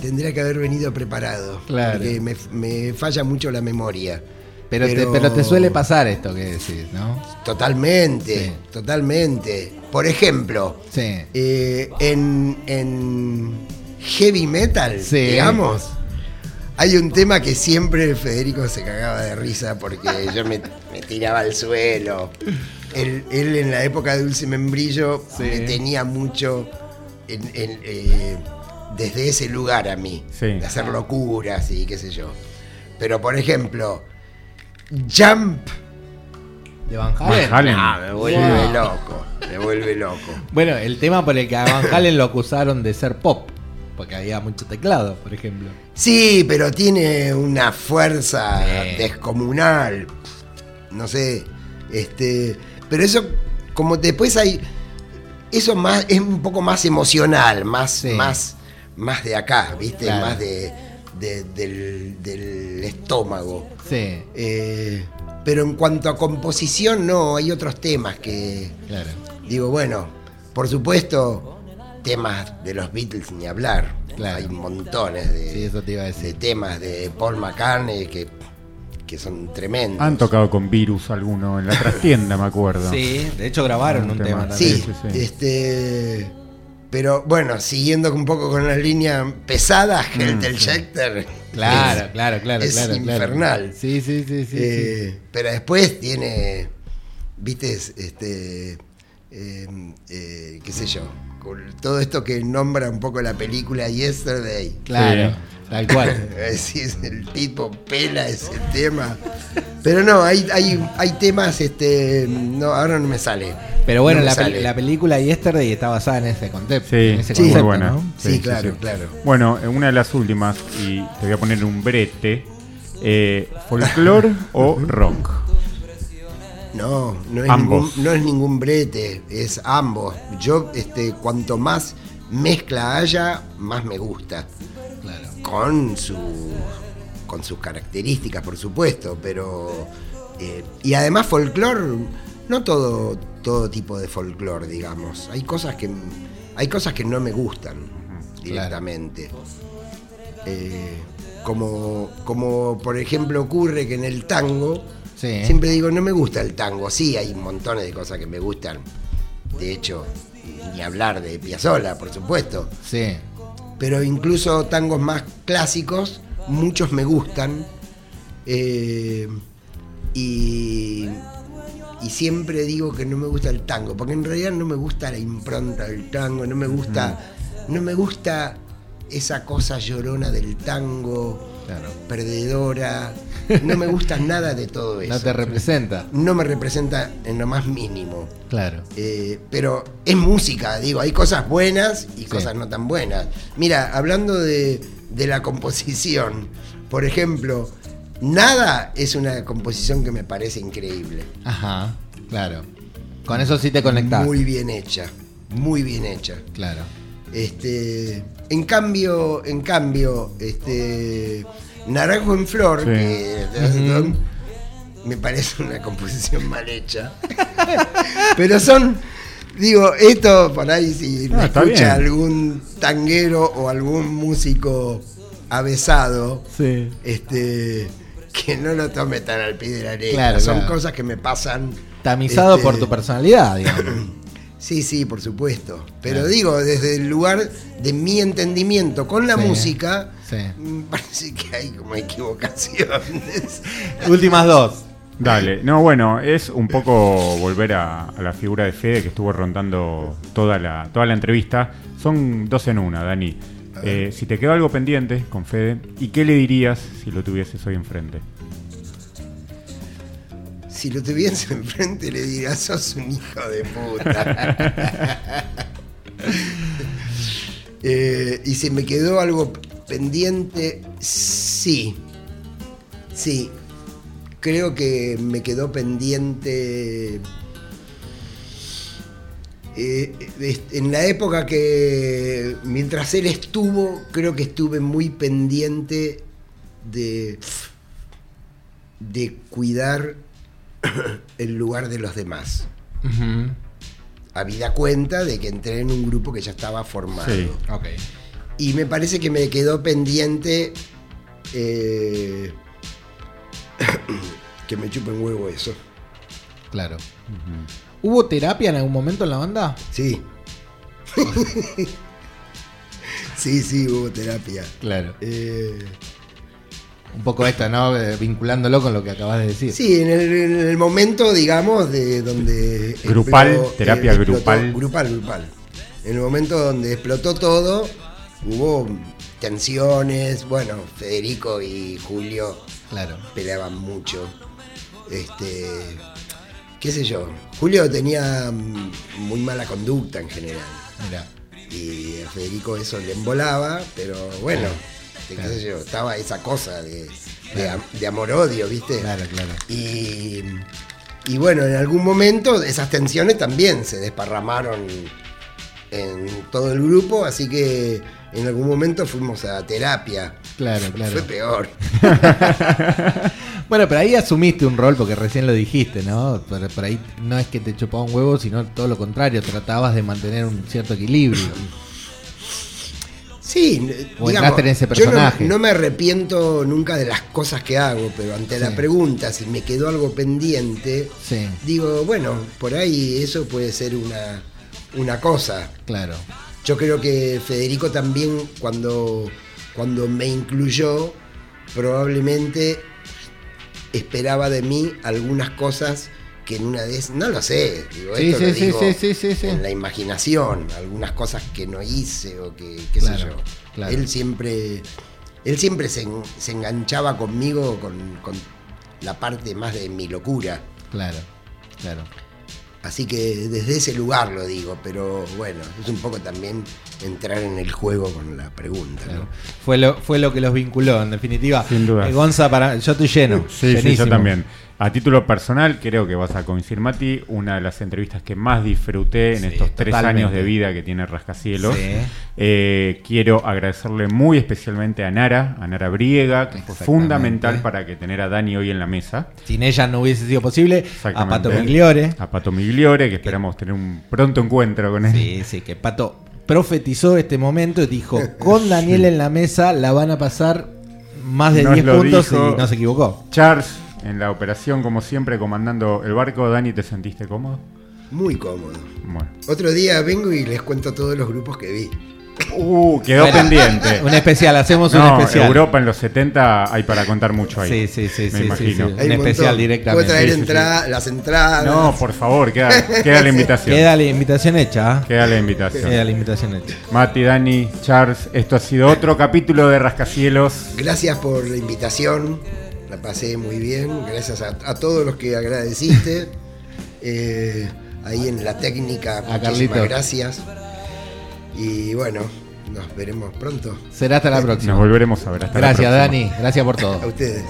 tendría que haber venido preparado. Claro. Porque me, falla mucho la memoria. Pero, Te, pero te suele pasar esto que decís, ¿no? Totalmente, totalmente. Por ejemplo, sí. Eh, en, heavy metal, digamos, hay un tema que siempre Federico se cagaba de risa porque <laughs> yo me, tiraba al suelo. Él, en la época de Dulce Membrillo me tenía mucho en, eh, desde ese lugar a mí, de hacer locuras y qué sé yo. Pero por ejemplo, Jump de Van Halen. me vuelve loco, me vuelve loco. <laughs> Bueno, el tema por el que a Van Halen lo acusaron de ser pop, porque había mucho teclado, por ejemplo. Sí, pero tiene una fuerza descomunal. no sé, este, pero eso como después hay eso más es un poco más emocional, más más más de acá, ¿viste? Más de, del, estómago. Sí. Eh, pero en cuanto a composición, no, hay otros temas que. Claro. Digo, bueno, por supuesto, temas de los Beatles ni hablar. Hay montones de, de temas de Paul McCartney que que son tremendos. Han tocado con virus alguno en la trastienda, me acuerdo. <laughs> Sí, de hecho grabaron un, tema, también. Sí, este. Pero bueno, siguiendo un poco con la línea pesada, mm, Helter Skelter. Claro, claro, claro. Es infernal. Sí, sí, sí, sí, eh, Pero después tiene, viste, este, eh, eh, qué sé yo, todo esto que nombra un poco la película Yesterday. Claro. Tal cual. <laughs> el tipo pela ese tema. Pero no, hay, hay, hay temas, este, no, ahora no me sale. Pero bueno, la, película Yesterday está basada en ese concepto. Sí, sí muy buena. Sí, claro, claro. Bueno, una de las últimas, y te voy a poner un brete, eh, ¿folclore o rock? No, no es, Ningún, no es ningún brete, es ambos. Yo, este, cuanto más mezcla haya, más me gusta con, su, con sus características, por supuesto, pero... Eh, y además folclore, no todo, todo tipo de folclore, digamos. Hay cosas que, hay cosas que no me gustan directamente. Eh, como, como por ejemplo ocurre que en el tango, siempre digo, no me gusta el tango. Sí, hay montones de cosas que me gustan. De hecho, ni hablar de Piazzolla, por supuesto. Sí pero incluso tangos más clásicos, muchos me gustan. Eh, y, siempre digo que no me gusta el tango, porque en realidad no me gusta la impronta del tango, no me gusta, no me gusta esa cosa llorona del tango, perdedora. No me gusta <laughs> nada de todo eso. No te representa. No me representa en lo más mínimo. Claro. Eh, pero es música, digo, hay cosas buenas y cosas no tan buenas. Mira, hablando de, la composición, por ejemplo, Nada es una composición que me parece increíble. Ajá, claro. Con eso sí te conectas. Muy bien hecha, muy bien hecha. Claro. Este, en cambio, en cambio, este, Naranjo en Flor, que me parece una composición mal hecha. <laughs> Pero son, digo, esto por ahí si me escucha algún tanguero o algún músico avesado, este, que no lo tome tan al pie de la letra. son cosas que me pasan. Tamizado este, por tu personalidad, digamos. <coughs> Sí, sí, por supuesto. Pero digo, desde el lugar de mi entendimiento con la música, parece que hay como equivocaciones. <laughs> Últimas dos. Dale, no, bueno, es un poco volver a, la figura de Fede que estuvo rondando toda la, toda la entrevista. Son dos en una, Dani. Eh, si te quedó algo pendiente con Fede, ¿y qué le dirías si lo tuvieses hoy enfrente? Si lo tuviese <laughs> enfrente le diría, sos un hijo de puta. <laughs> Eh, y si me quedó algo pendiente, sí. Sí. Creo que me quedó pendiente... Eh, en la época que, mientras él estuvo, creo que estuve muy pendiente de, de cuidar <coughs> el lugar de los demás. Habida cuenta de que entré en un grupo que ya estaba formado. Y me parece que me quedó pendiente eh, <coughs> que me chupen huevo eso. Claro. ¿Hubo terapia en algún momento en la banda? Sí. <laughs> <laughs> sí, sí, hubo terapia. Claro. Eh, un poco esto, ¿no? Eh, vinculándolo con lo que acabas de decir. Sí, en el, momento, digamos, de donde... Grupal, terapia grupal. Grupal, grupal. En el momento donde explotó todo, hubo tensiones, bueno, Federico y Julio claro. peleaban mucho. Este, qué sé yo, Julio tenía muy mala conducta en general. Mira. Y a Federico eso le embolaba, pero bueno estaba esa cosa de, de, amor-odio, ¿viste? Claro, claro. Y, y bueno, en algún momento esas tensiones también se desparramaron en todo el grupo, así que en algún momento fuimos a terapia. Claro, claro. Fue peor. <laughs> bueno, pero ahí asumiste un rol porque recién lo dijiste, ¿no? Por, ahí no es que te chupaba un huevo, sino todo lo contrario, tratabas de mantener un cierto equilibrio. Sí, digamos, en ese personaje. Yo no, me arrepiento nunca de las cosas que hago, pero ante la pregunta si me quedó algo pendiente, digo, bueno, por ahí eso puede ser una, una cosa. Claro. Yo creo que Federico también cuando, cuando me incluyó, probablemente esperaba de mí algunas cosas que en una de esas, no lo sé, digo, esto lo digo en la imaginación, algunas cosas que no hice o que qué sé yo. Él siempre, él siempre se, enganchaba conmigo con, con la parte más de mi locura. Claro, claro. Así que desde ese lugar lo digo, pero bueno, es un poco también entrar en el juego con la pregunta. Fue, lo, fue lo que los vinculó, en definitiva. Sin duda. Eh, Gonza, para, yo estoy lleno. Sí, sí, yo también. A título personal, creo que vas a coincidir, Mati, una de las entrevistas que más disfruté en estos tres años de vida que tiene Rascacielos. Eh, quiero agradecerle muy especialmente a Nara, a Nara Briega, que fue fundamental para que tener a Dani hoy en la mesa. Sin ella no hubiese sido posible. A Pato Migliore. A Pato Migliore, que esperamos tener un pronto encuentro con él. Sí, sí, que Pato profetizó este momento y dijo, con <laughs> Daniel en la mesa la van a pasar más de 10 puntos y no se equivocó. Charles en la operación, como siempre, comandando el barco. Dani, ¿te sentiste cómodo? Muy cómodo. Otro día vengo y les cuento todos los grupos que vi. Uh, quedó pendiente. <laughs> Un especial, hacemos un especial. Europa en los 70 hay para contar mucho ahí. Sí, sí, sí. Me imagino. Un, especial directamente. Puedo traer las entradas. No, por favor, queda, la <laughs> invitación. Queda la invitación hecha. ¿ah? Queda la invitación. Queda la invitación hecha. Mati, Dani, Charles, esto ha sido otro capítulo de Rascacielos. Gracias por la invitación la pasé muy bien, gracias a, todos los que agradeciste. Eh, ahí en la técnica, a muchísimas gracias. Y bueno, nos veremos pronto. Será hasta la próxima. Nos volveremos a ver. Hasta gracias, Dani. Gracias por todo. a ustedes.